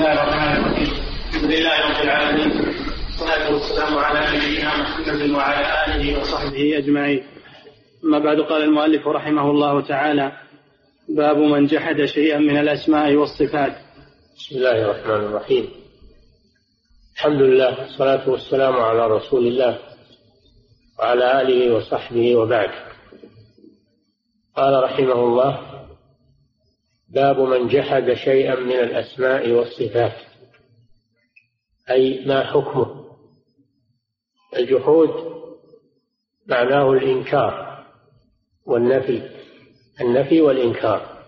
الحمد لله رب العالمين. والصلاة والسلام على نبينا محمد وعلى آله وصحبه أجمعين. أما بعد قال المؤلف رحمه الله تعالى باب من جحد شيئا من الأسماء والصفات. بسم الله الرحمن الرحيم. الحمد لله والصلاة والسلام على رسول الله وعلى آله وصحبه وبعد. قال رحمه الله باب من جحد شيئا من الأسماء والصفات. أي ما حكمه. الجحود معناه الإنكار والنفي النفي والإنكار.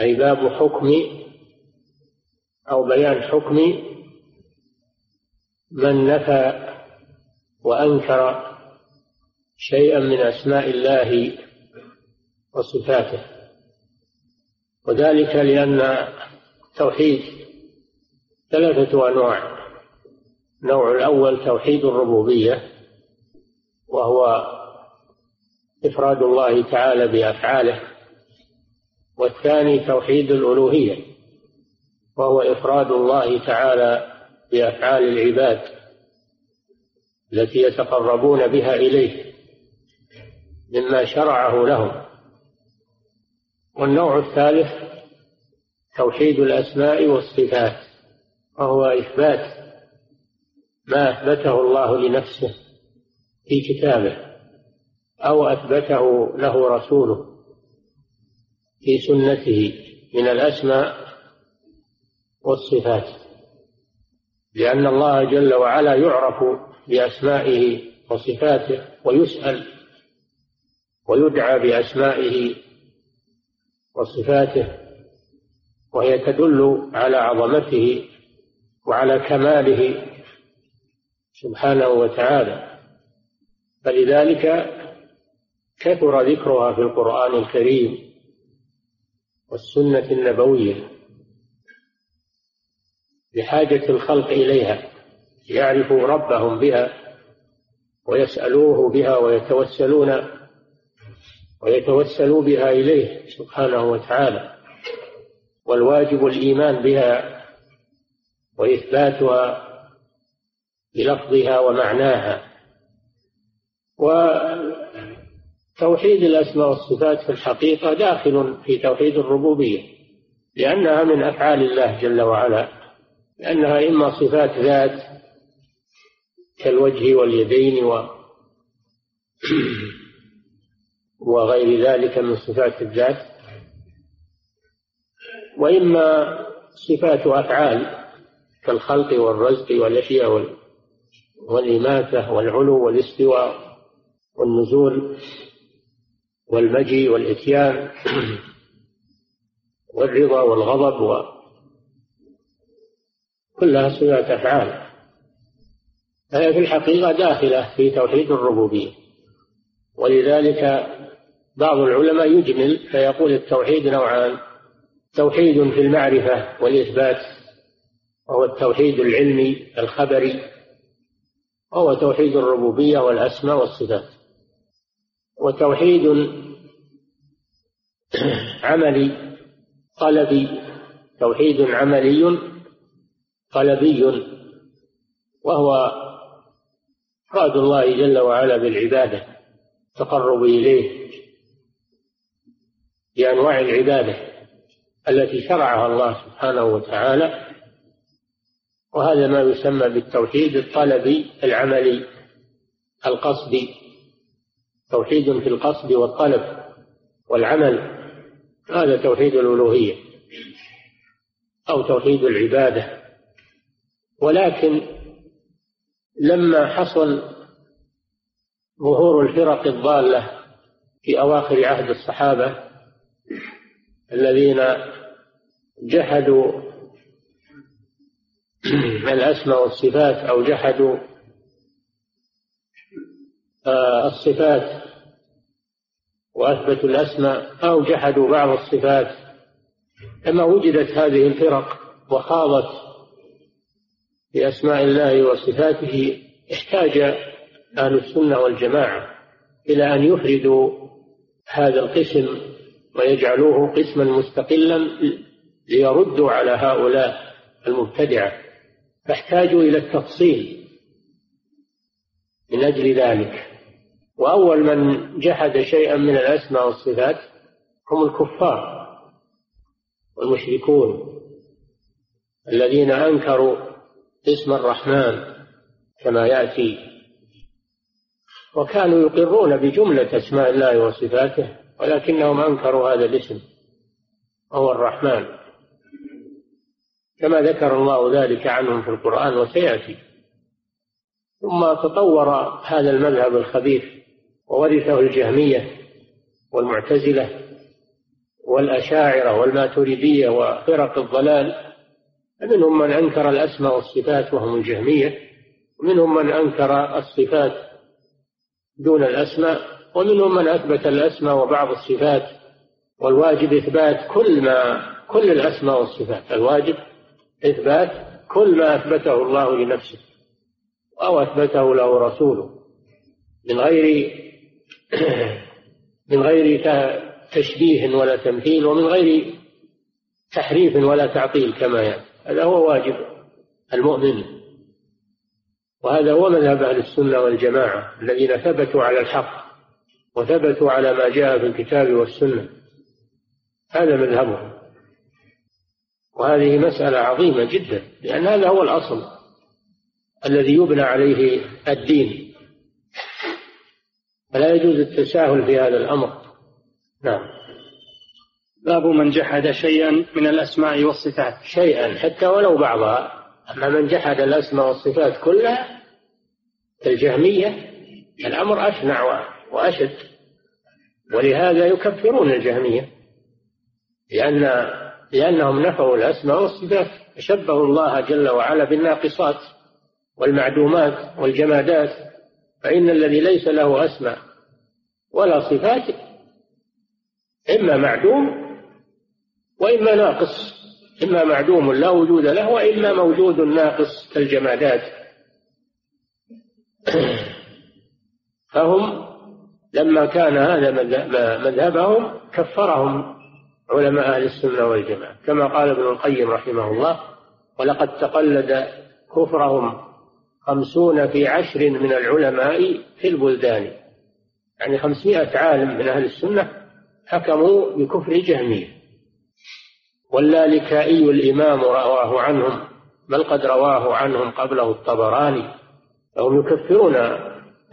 أي باب حكم أو بيان حكم من نفى وأنكر شيئا من أسماء الله وصفاته. وذلك لأن التوحيد ثلاثة أنواع. النوع الأول توحيد الربوبية وهو إفراد الله تعالى بأفعاله والثاني توحيد الألوهية وهو إفراد الله تعالى بأفعال العباد التي يتقربون بها إليه مما شرعه لهم. والنوع الثالث توحيد الأسماء والصفات وهو إثبات ما أثبته الله لنفسه في كتابه أو أثبته له رسوله في سنته من الأسماء والصفات. لأن الله جل وعلا يعرف بأسمائه وصفاته ويسأل ويدعى بأسمائه وصفاته وهي تدل على عظمته وعلى كماله سبحانه وتعالى. فلذلك كثر ذكرها في القرآن الكريم والسنة النبوية لحاجة الخلق إليها ليعرفوا ربهم بها ويسألوه بها ويتوسلون ويتوسلوا بها إليه سبحانه وتعالى والواجب الإيمان بها وإثباتها بلفظها ومعناها. وتوحيد الأسماء والصفات في الحقيقة داخل في توحيد الربوبية لأنها من أفعال الله جل وعلا لأنها إما صفات ذات كالوجه واليدين و وغير ذلك من صفات الذات وإما صفات أفعال كالخلق والرزق والأشياء والإماتة والعلو والاستواء والنزول والمجيء والإتيان والرضا والغضب و كلها صفات أفعال. فهي في الحقيقة داخلة في توحيد الربوبية. ولذلك بعض العلماء يجمل فيقول التوحيد نوعان توحيد في المعرفة والإثبات وهو التوحيد العلمي الخبري وهو توحيد الربوبية والأسماء والصفات. وتوحيد عملي قلبي توحيد عملي قلبي وهو إفراد الله جل وعلا بالعبادة التقرب إليه. بأنواع العبادة التي شرعها الله سبحانه وتعالى وهذا ما يسمى بالتوحيد الطلبي العملي القصدي توحيد في القصد والطلب والعمل هذا توحيد الألوهية أو توحيد العبادة. ولكن لما حصل ظهور الفرق الضالة في أواخر عهد الصحابة الذين جحدوا الأسماء والصفات أو جحدوا آه، الصفات وأثبتوا الأسماء أو جحدوا بعض الصفات لما وجدت هذه الفرق وخاضت بأسماء الله وصفاته احتاج أهل السنة والجماعة إلى أن يفردوا هذا القسم ويجعلوه قسما مستقلا ليردوا على هؤلاء المبتدعة. فاحتاجوا إلى التفصيل من أجل ذلك. وأول من جحد شيئا من الأسماء والصفات هم الكفار والمشركون الذين أنكروا اسم الرحمن كما يأتي. وكانوا يقرون بجملة أسماء الله وصفاته ولكنهم أنكروا هذا الاسم وهو الرحمن. كما ذكر الله ذلك عنهم في القرآن وسيأتي. ثم تطور هذا المذهب الخبيث وورثه الجهمية والمعتزلة والأشاعرة والماتريدية وفرق الضلال منهم من أنكر الأسماء والصفات وهم الجهمية ومنهم من أنكر الصفات دون الأسماء ومنهم من أثبت الأسماء وبعض الصفات والواجب إثبات كل ما كل الأسماء والصفات. الواجب إثبات كل ما أثبته الله لنفسه أو أثبته له رسوله. من غير من غير تشبيه ولا تمثيل ومن غير تحريف ولا تعطيل كما يعني. هذا هو واجب المؤمن. وهذا هو مذهب أهل السنة والجماعة الذين ثبتوا على الحق. وثبتوا على ما جاء في الكتاب والسنة. هذا مذهبهم. وهذه مسألة عظيمة جدا لأن هذا هو الأصل الذي يبنى عليه الدين. فلا يجوز التساهل في هذا الأمر. نعم. باب من جحد شيئا من الأسماء والصفات. شيئا حتى ولو بعضها. أما من جحد الأسماء والصفات كلها الجهمية الأمر أشنع وأشد. ولهذا يكفرون الجهمية لأن لأنهم نفوا الأسماء والصفات شبهوا الله جل وعلا بالناقصات والمعدومات والجمادات فإن الذي ليس له أسماء ولا صفات إما معدوم وإما ناقص. إما معدوم لا وجود له وإما موجود ناقص كالجمادات. فهم لما كان هذا مذهبهم كفرهم علماء أهل السنة والجماعة. كما قال ابن القيم رحمه الله ولقد تقلد كفرهم خمسون في عشر من العلماء في البلدان. يعني خمسمائة عالم من أهل السنة حكموا بكفر جهمية. واللالكائي الإمام رواه عنهم بل قد رواه عنهم قبله الطبراني فهم يكفرون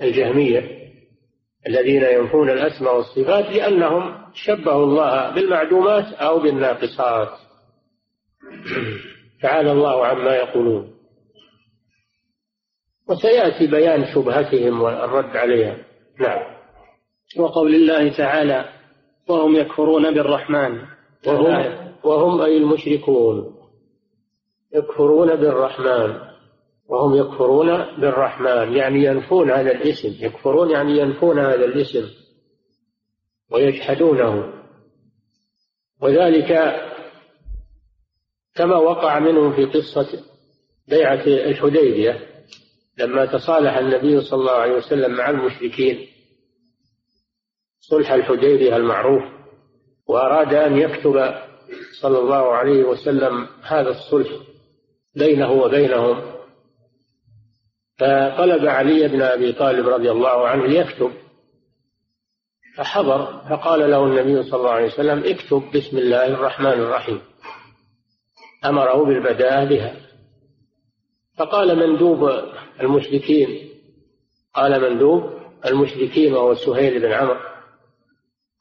الجهمية. الذين ينفون الأسماء والصفات لأنهم شبهوا الله بالمعدومات أو بالناقصات. تعالى الله عما يقولون. وسيأتي بيان شبهتهم والرد عليها. نعم. وقول الله تعالى وهم يكفرون بالرحمن. وهم, وهم أي المشركون. يكفرون بالرحمن. وهم يكفرون بالرحمن يعني ينفون هذا الاسم يكفرون يعني ينفون هذا الاسم ويجحدونه وذلك كما وقع منهم في قصة بيعة الحديبية لما تصالح النبي صلى الله عليه وسلم مع المشركين صلح الحديبية المعروف وأراد أن يكتب صلى الله عليه وسلم هذا الصلح بينه وبينهم. فطلب علي بن أبي طالب رضي الله عنه ليكتب. فحضر فقال له النبي صلى الله عليه وسلم اكتب بسم الله الرحمن الرحيم. أمره بالبداءة بها. فقال مندوب المشركين قال مندوب المشركين وهو سهيل بن عمرو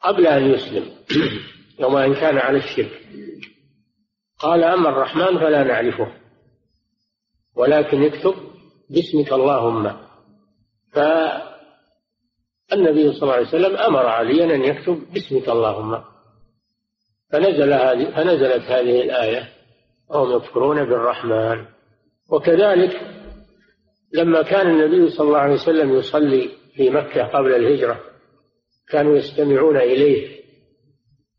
قبل أن يسلم يوم أن كان على الشرك قال أما الرحمن فلا نعرفه ولكن اكتب باسمك اللهم. فالنبي صلى الله عليه وسلم أمر عليا أن يكتب باسمك اللهم. فنزل هذه فنزلت هذه الآية وهم يكفرون بالرحمن وكذلك لما كان النبي صلى الله عليه وسلم يصلي في مكة قبل الهجرة كانوا يستمعون إليه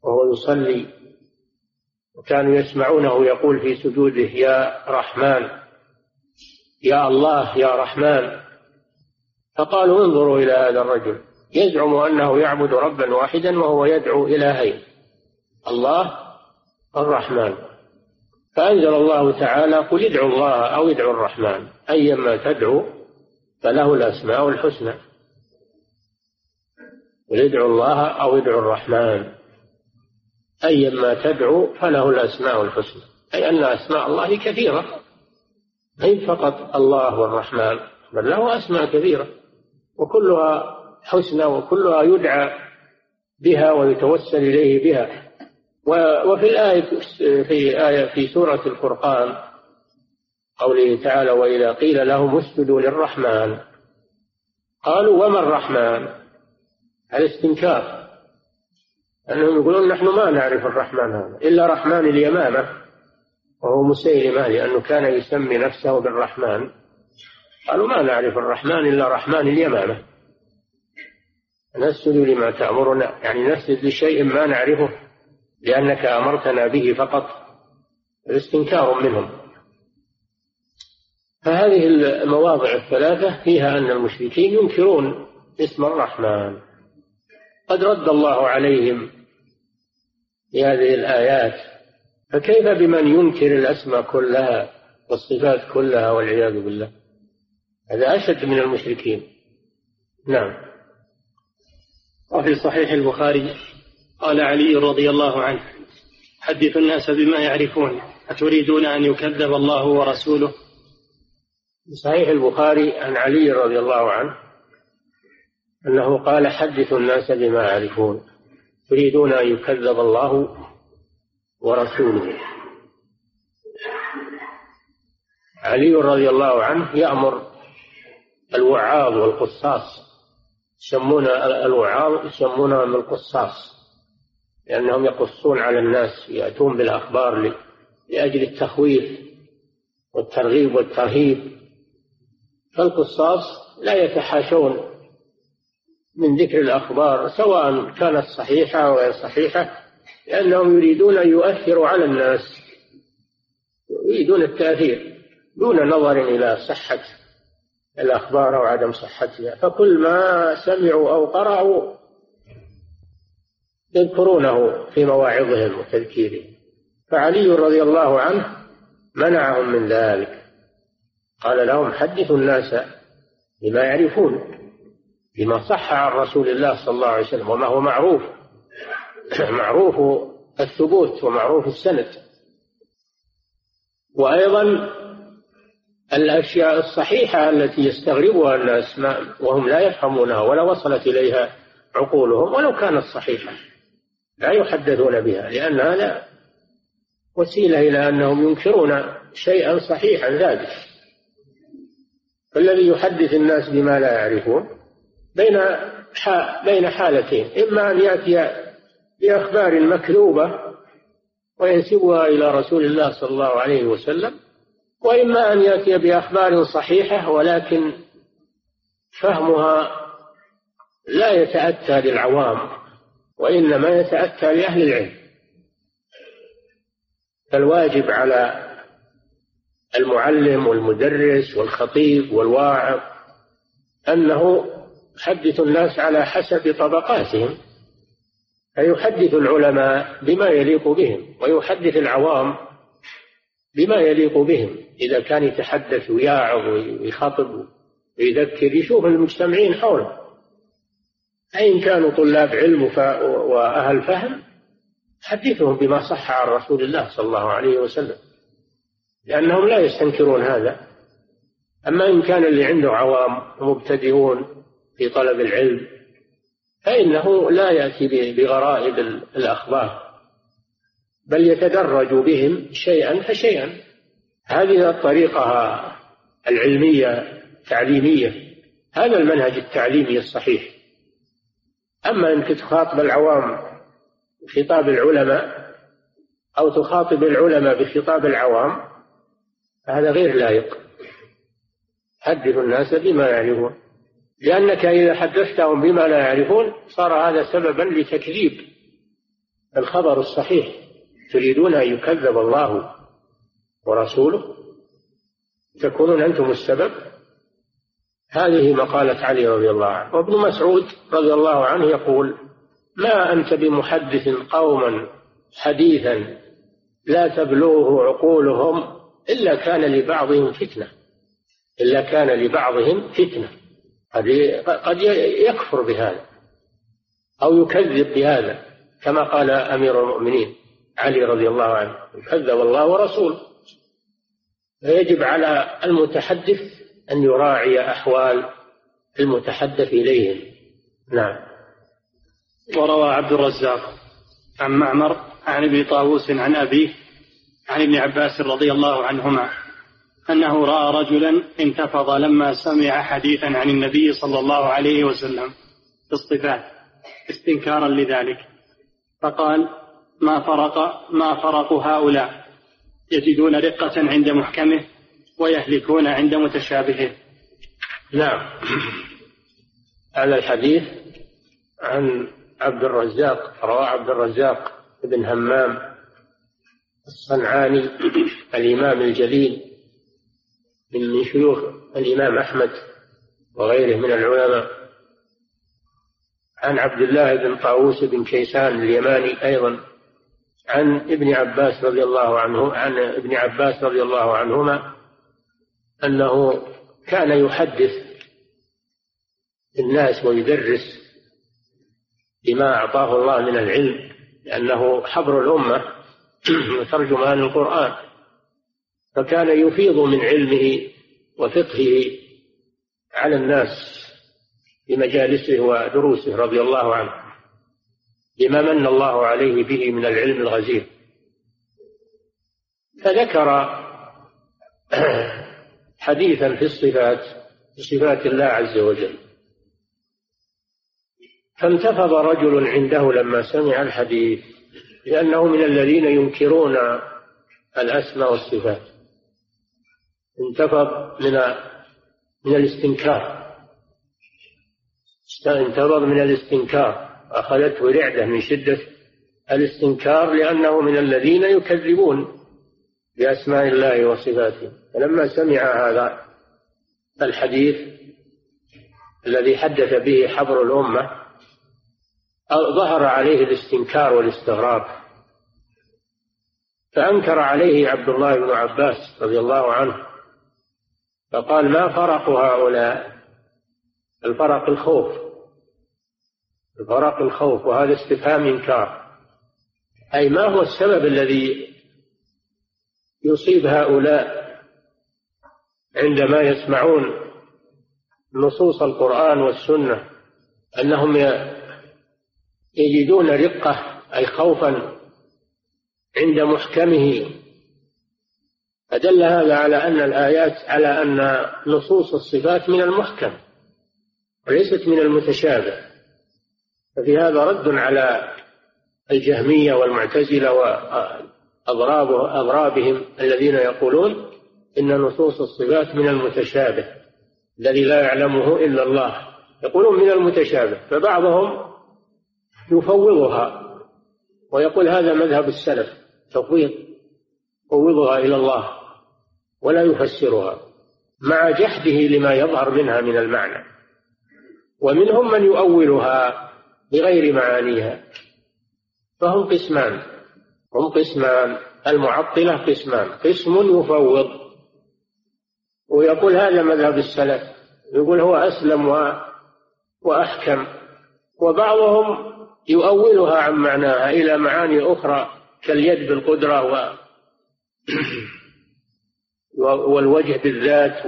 وهو يصلي وكانوا يسمعونه يقول في سجوده يا رحمن يا الله يا رحمن. فقالوا انظروا إلى هذا الرجل. يزعم أنه يعبد ربا واحدا وهو يدعو إلهين. الله الرحمن. فأنزل الله تعالى قل ادعوا الله أو ادعوا الرحمن. أيما تدعو فله الأسماء الحسنى. قل ادعوا الله أو ادعوا الرحمن. أيما تدعو فله الأسماء الحسنى. أي أن أسماء الله كثيرة. ليس فقط الله والرحمن بل له أسماء كثيرة وكلها حسنى وكلها يدعى بها ويتوسل إليه بها. وفي الآية في آية في سورة الفرقان قوله تعالى وإذا قيل لهم اسجدوا للرحمن قالوا وما الرحمن؟ الاستنكار. أنهم يقولون نحن ما نعرف الرحمن هذا إلا رحمن اليمامة. وهو مسيلمة لأنه كان يسمي نفسه بالرحمن. قالوا ما نعرف الرحمن إلا رحمن اليمامة. نسجد لما تأمرنا يعني نسجد لشيء ما نعرفه لأنك أمرتنا به فقط الاستنكار منهم. فهذه المواضع الثلاثة فيها أن المشركين ينكرون اسم الرحمن. قد رد الله عليهم بهذه الآيات. فكيف بمن ينكر الأسماء كلها والصفات كلها والعياذ بالله؟ هذا أشد من المشركين. نعم. وفي صحيح البخاري قال علي رضي الله عنه حدث الناس بما يعرفون أتريدون أن يكذب الله ورسوله؟ صحيح البخاري عن علي رضي الله عنه أنه قال حدثوا الناس بما يعرفون تريدون أن يكذب الله ورسوله. علي رضي الله عنه يأمر الوعاظ والقصاص. يسمون الوعاظ يسمونهم القصاص لأنهم يقصون على الناس يأتون بالأخبار لأجل التخويف والترغيب والترهيب. فالقصاص لا يتحاشون من ذكر الأخبار سواء كانت صحيحة أو غير صحيحة. لأنهم يريدون أن يؤثروا على الناس يريدون التأثير دون نظر إلى صحة الأخبار أو عدم صحتها. فكل ما سمعوا أو قرأوا يذكرونه في مواعظهم وتذكيرهم فعلي رضي الله عنه منعهم من ذلك. قال لهم حدثوا الناس بما يعرفون بما صح عن رسول الله صلى الله عليه وسلم وما هو معروف. معروف الثبوت ومعروف السند. وأيضا الأشياء الصحيحة التي يستغربها الناس وهم لا يفهمونها ولا وصلت إليها عقولهم ولو كانت صحيحة لا يحدثون بها لأن هذا وسيلة إلى أنهم ينكرون شيئا صحيحا ثابت فالذي يحدث الناس بما لا يعرفون بين بين حالتين إما أن يأتي بأخبار مكذوبة وينسبها إلى رسول الله صلى الله عليه وسلم وإما أن يأتي بأخبار صحيحة ولكن فهمها لا يتأتى للعوام وإنما يتأتى لأهل العلم. فالواجب على المعلم والمدرس والخطيب والواعظ أنه يحدث الناس على حسب طبقاتهم. فيحدث العلماء بما يليق بهم ويحدث العوام بما يليق بهم. إذا كان يتحدث ويعظ ويخاطب ويذكر يشوف المجتمعين حوله. أين كانوا طلاب علم وأهل فهم حدثهم بما صح عن رسول الله صلى الله عليه وسلم لأنهم لا يستنكرون هذا. أما إن كان اللي عنده عوام ومبتدئون في طلب العلم فإنه لا يأتي بغرائب الأخبار بل يتدرج بهم شيئا فشيئا. هذه الطريقة العلمية التعليمية هذا المنهج التعليمي الصحيح. أما أنك تخاطب العوام بخطاب العلماء أو تخاطب العلماء بخطاب العوام هذا غير لائق. حدث الناس بما يعرفون لأنك إذا حدثتهم بما لا يعرفون صار هذا سببا لتكذيب. الخبر الصحيح تريدون أن يكذب الله ورسوله؟ تكونون أنتم السبب؟ هذه مقالة علي رضي الله عنه. وابن مسعود رضي الله عنه يقول ما أنت بمحدث قوما حديثا لا تبلغه عقولهم إلا كان لبعضهم فتنة إلا كان لبعضهم فتنة. قد يكفر بهذا أو يكذب بهذا كما قال أمير المؤمنين علي رضي الله عنه كذب الله ورسوله فيجب على المتحدث أن يراعي أحوال المتحدث إليهم. نعم. وروى عبد الرزاق عن معمر عن ابن طاووس عن أبيه عن ابن عباس رضي الله عنهما أنه رأى رجلا انتفض لما سمع حديثا عن النبي صلى الله عليه وسلم في الصفات استنكارا لذلك. فقال ما فرق ما فرق هؤلاء؟ يجدون رقة عند محكمه ويهلكون عند متشابهه. نعم. هذا الحديث عن عبد الرزاق رواه عبد الرزاق بن همام الصنعاني الإمام الجليل من شيوخ الإمام أحمد وغيره من العلماء. عن عبد الله بن طاووس بن كيسان اليماني أيضا. عن ابن عباس رضي الله عنه عن ابن عباس رضي الله عنهما أنه كان يحدث الناس ويدرس بما أعطاه الله من العلم لأنه حبر الأمة وترجمان القرآن. فكان يفيض من علمه وفقهه على الناس في مجالسه ودروسه رضي الله عنه بما من الله عليه به من العلم الغزير. فذكر حديثا في الصفات في صفات الله عز وجل. فانتفض رجل عنده لما سمع الحديث لأنه من الذين ينكرون الأسماء والصفات. انتفض من من الاستنكار. انتفض من الاستنكار. أخذته رعدة من شدة الاستنكار لأنه من الذين يكذبون بأسماء الله وصفاته. فلما سمع هذا الحديث الذي حدث به حبر الأمة ظهر عليه الاستنكار والاستغراب. فأنكر عليه عبد الله بن عباس رضي الله عنه فقال ما فرق هؤلاء الفرق الخوف. الفرق الخوف وهذا استفهام إنكار. أي ما هو السبب الذي يصيب هؤلاء عندما يسمعون نصوص القرآن والسنة؟ أنهم يجدون رقة أي خوفا عند محكمه فدل هذا على أن الآيات على أن نصوص الصفات من المحكم وليست من المتشابه. ففي هذا رد على الجهمية والمعتزلة وأضراب أضرابهم الذين يقولون إن نصوص الصفات من المتشابه الذي لا يعلمه إلا الله. يقولون من المتشابه فبعضهم يفوضها ويقول هذا مذهب السلف تفويض يفوضها إلى الله. ولا يفسرها مع جحده لما يظهر منها من المعنى. ومنهم من يؤولها بغير معانيها. فهم قسمان. هم قسمان. المعطلة قسمان. قسم يفوض. ويقول هذا مذهب السلف. يقول هو أسلم وأحكم. وبعضهم يؤولها عن معناها إلى معاني أخرى كاليد بالقدرة و والوجه بالذات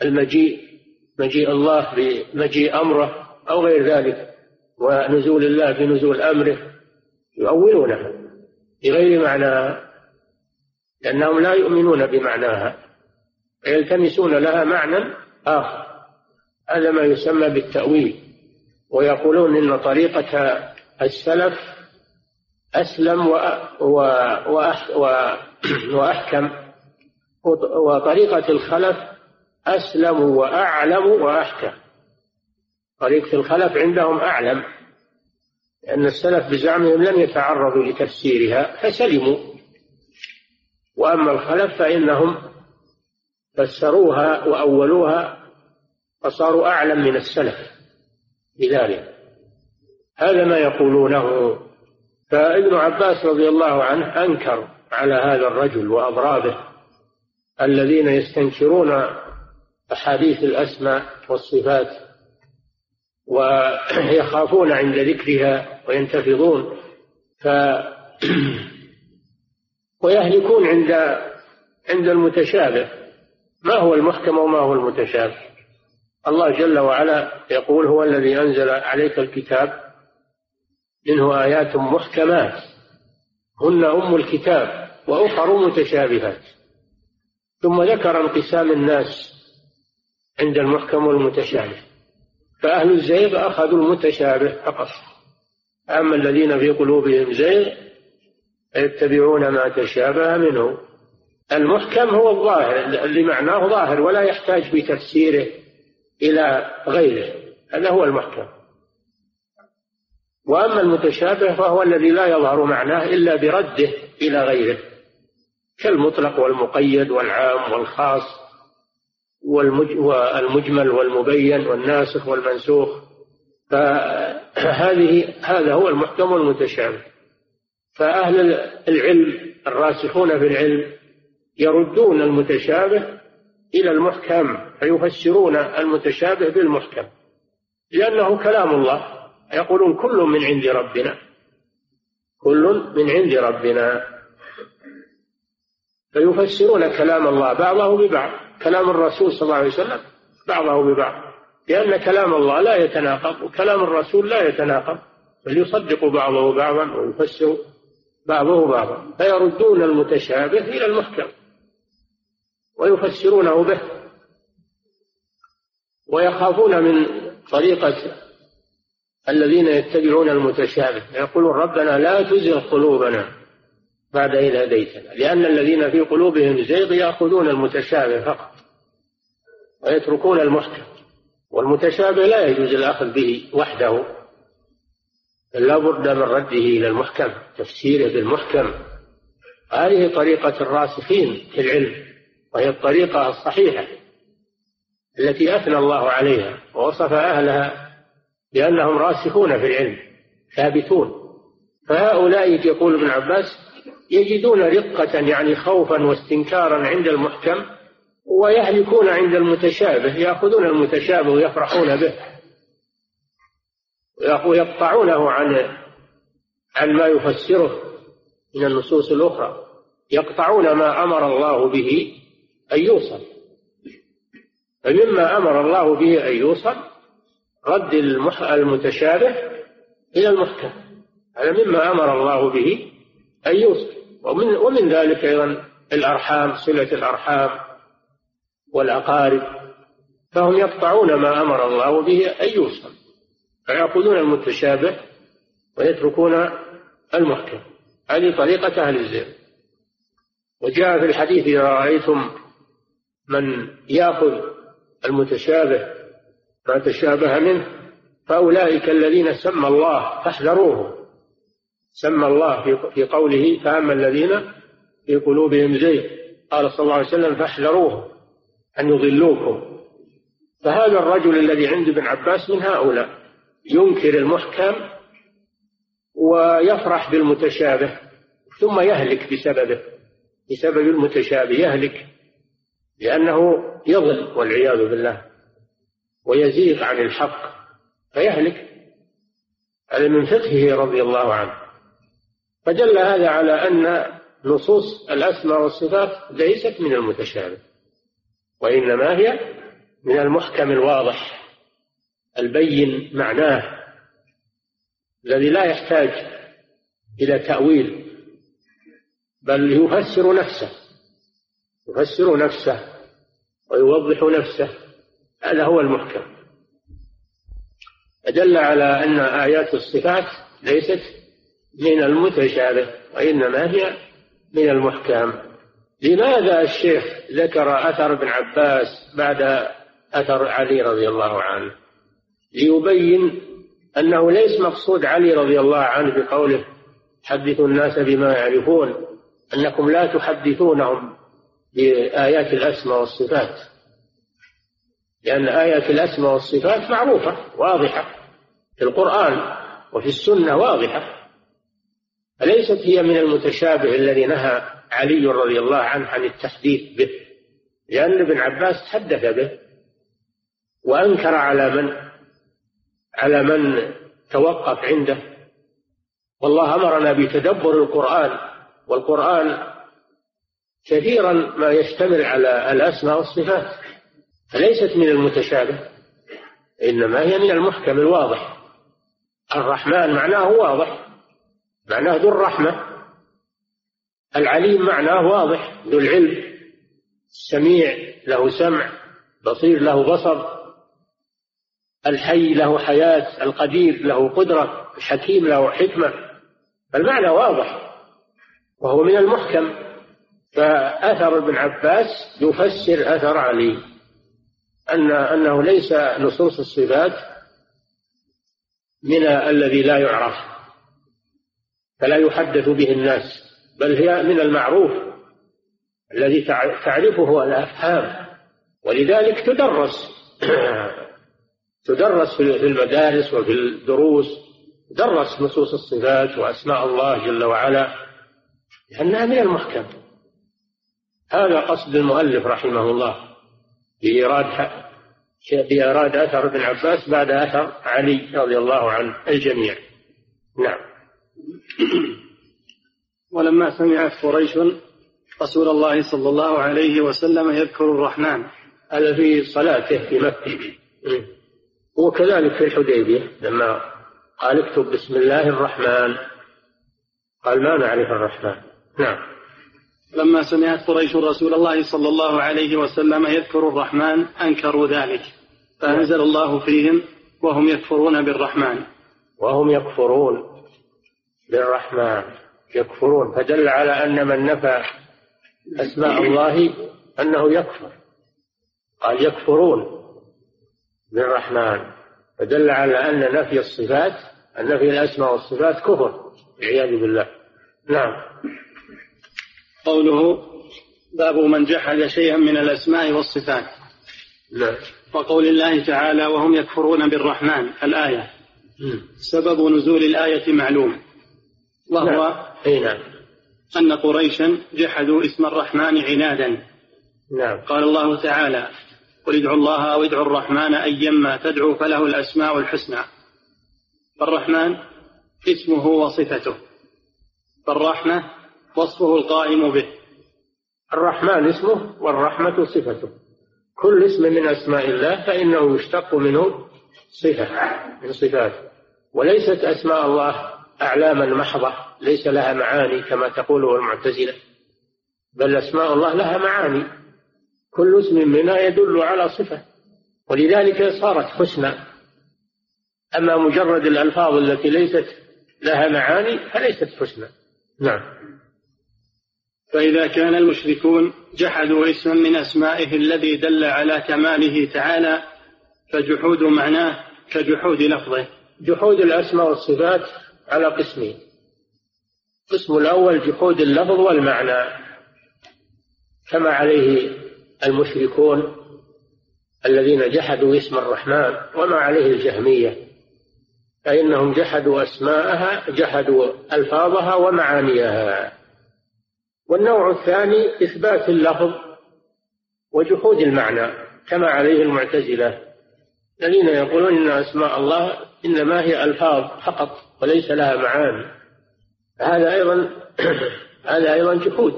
والمجيء مجيء الله بمجيء أمره أو غير ذلك ونزول الله بنزول أمره يؤولونها بغير معناها لأنهم لا يؤمنون بمعناها يلتمسون لها معنى آخر. هذا ما يسمى بالتأويل ويقولون إن طريقة السلف أسلم وأحكم. وطريقة الخلف أسلم وأعلم وأحكم. طريقة الخلف عندهم أعلم لأن السلف بزعمهم لم يتعرضوا لتفسيرها فسلموا. وأما الخلف فإنهم فسروها وأولوها فصاروا أعلم من السلف بذلك. هذا ما يقولونه. فابن عباس رضي الله عنه أنكر على هذا الرجل وأضرابه الذين يستنكرون أحاديث الأسماء والصفات ويخافون عند ذكرها وينتفضون ف ويهلكون عند عند المتشابه. ما هو المحكم وما هو المتشابه؟ الله جل وعلا يقول هو الذي أنزل عليك الكتاب منه آيات محكمات هن أم الكتاب وأخر متشابهات. ثم ذكر انقسام الناس عند المحكم والمتشابه. فأهل الزيغ أخذوا المتشابه فقط. أما الذين في قلوبهم زيغ يتبعون ما تشابه منه. المحكم هو الظاهر اللي معناه ظاهر ولا يحتاج في تفسيره إلى غيره. هذا هو المحكم. وأما المتشابه فهو الذي لا يظهر معناه إلا برده إلى غيره. كالمطلق والمقيد والعام والخاص والمجمل والمبين والناسخ والمنسوخ. فهذه هذا هو المحكم والمتشابه. فأهل العلم الراسخون في العلم يردون المتشابه إلى المحكم فيفسرون المتشابه بالمحكم. لأنه كلام الله يقولون كل من عند ربنا. كل من عند ربنا. فيفسرون كلام الله بعضه ببعض. كلام الرسول صلى الله عليه وسلم بعضه ببعض. لأن كلام الله لا يتناقض وكلام الرسول لا يتناقض. بل يصدق بعضه بعضا ويفسر بعضه بعضا. فيردون المتشابه إلى المحكم ويفسرونه به. ويخافون من طريقة الذين يتبعون المتشابه. يقولون ربنا لا تزغ قلوبنا بعد إذ هديتنا. لأن الذين في قلوبهم زيغ يأخذون المتشابه فقط ويتركون المحكم. والمتشابه لا يجوز الأخذ به وحده. لا بد من رده إلى المحكم تفسيره بالمحكم. هذه طريقة الراسخين في العلم وهي الطريقة الصحيحة التي أثنى الله عليها ووصف أهلها بأنهم راسخون في العلم ثابتون. فهؤلاء يقول ابن عباس يجدون رقة يعني خوفا واستنكارا عند المحكم ويهلكون عند المتشابه يأخذون المتشابه ويفرحون به ويقطعونه عن عن ما يفسره من النصوص الأخرى. يقطعون ما أمر الله به أن يوصل. فمما أمر الله به أن يوصل رد المتشابه إلى المحكم. هذا مما أمر الله به أن يوصل. ومن, ومن ذلك أيضا الأرحام صلة الأرحام والأقارب فهم يقطعون ما أمر الله به أن يوصل فيأخذون المتشابه ويتركون المحكم. هذه طريقة أهل الزيغ. وجاء في الحديث إذا رأيتم من يأخذ المتشابه ما تشابه منه فأولئك الذين سمى الله فاحذروهم. سمى الله في قوله فأما الذين في قلوبهم زيغ. قال صلى الله عليه وسلم فاحذروهم أن يضلوكم. فهذا الرجل الذي عند ابن عباس من هؤلاء ينكر المحكم ويفرح بالمتشابه ثم يهلك بسببه. بسبب المتشابه يهلك لأنه يضل والعياذ بالله ويزيغ عن الحق فيهلك. هذا من فقهه رضي الله عنه. فدل هذا على أن نصوص الأسماء والصفات ليست من المتشابه وإنما هي من المحكم الواضح البين معناه الذي لا يحتاج إلى تأويل بل يفسر نفسه يفسر نفسه ويوضح نفسه هذا هو المحكم. أدل على أن آيات الصفات ليست من المتشابه وإنما هي من المحكم لماذا الشيخ ذكر أثر ابن عباس بعد أثر علي رضي الله عنه؟ ليبين أنه ليس مقصود علي رضي الله عنه بقوله حدثوا الناس بما يعرفون أنكم لا تحدثونهم بآيات الأسماء والصفات. لأن آيات الأسماء والصفات معروفة واضحة في القرآن وفي السنة واضحة. فليست هي من المتشابه الذي نهى علي رضي الله عنه عن التحديث به؟ لأن ابن عباس تحدث به وأنكر على من على من توقف عنده. والله أمرنا بتدبر القرآن والقرآن كثيرا ما يشتمل على الأسماء والصفات. فليست من المتشابه؟ إنما هي من المحكم الواضح. الرحمن معناه واضح. معناه ذو الرحمة. العليم معناه واضح ذو العلم. السميع له سمع بصير له بصر. الحي له حياة القدير له قدرة الحكيم له حكمة. المعنى واضح وهو من المحكم. فأثر ابن عباس يفسر أثر علي. أن أنه ليس نصوص الصفات من الذي لا يعرف. فلا يحدث به الناس بل هي من المعروف الذي تعرفه الأفهام. ولذلك تدرس تدرس في المدارس وفي الدروس درس نصوص الصفات وأسماء الله جل وعلا لأنها من المحكم. هذا قصد المؤلف رحمه الله بإيراد بإيراد أثر ابن عباس بعد أثر علي رضي الله عنه الجميع. نعم. ولما سمعت قريش رسول الله صلى الله عليه وسلم يذكر الرحمن هذا في صلاته في مكة. وكذلك في الحديبية لما قال اكتب بسم الله الرحمن قال ما نعرف الرحمن؟ نعم. لما سمعت قريش رسول الله صلى الله عليه وسلم يذكر الرحمن أنكروا ذلك فأنزل الله فيهم وهم يكفرون بالرحمن. وهم يكفرون. بالرحمن يكفرون. فدل على أن من نفى أسماء الله أنه يكفر. قال يكفرون بالرحمن فدل على أن نفي الصفات نفي الأسماء والصفات كفر والعياذ بالله. نعم. قوله باب من جحد شيئا من الأسماء والصفات. نعم. وقول الله تعالى وهم يكفرون بالرحمن الآية. سبب نزول الآية معلوم. وهو نعم. أي نعم. أن قريشا جحدوا اسم الرحمن عنادا. نعم. قال الله تعالى قل ادعوا الله أو ادعوا الرحمن أيما تدعوا فله الأسماء الحسنى. فالرحمن اسمه وصفته. فالرحمة وصفه القائم به. الرحمن اسمه والرحمة صفته. كل اسم من أسماء الله فإنه يشتق منه صفة من صفاته. وليست أسماء الله أعلاما محضة ليس لها معاني كما تقوله المعتزلة بل أسماء الله لها معاني. كل اسم منها يدل على صفة ولذلك صارت حسنى. أما مجرد الألفاظ التي ليست لها معاني فليست حسنى. نعم. فإذا كان المشركون جحدوا اسما من أسمائه الذي دل على كماله تعالى فجحود معناه كجحود لفظه. جحود الأسماء والصفات على قسمين القسم الأول جحود اللفظ والمعنى. كما عليه المشركون الذين جحدوا اسم الرحمن وما عليه الجهمية. فإنهم جحدوا أسماءها جحدوا ألفاظها ومعانيها. والنوع الثاني إثبات اللفظ وجحود المعنى كما عليه المعتزلة. الذين يقولون إن أسماء الله إنما هي ألفاظ فقط. وليس لها معاني. هذا أيضا هذا أيضا جحود.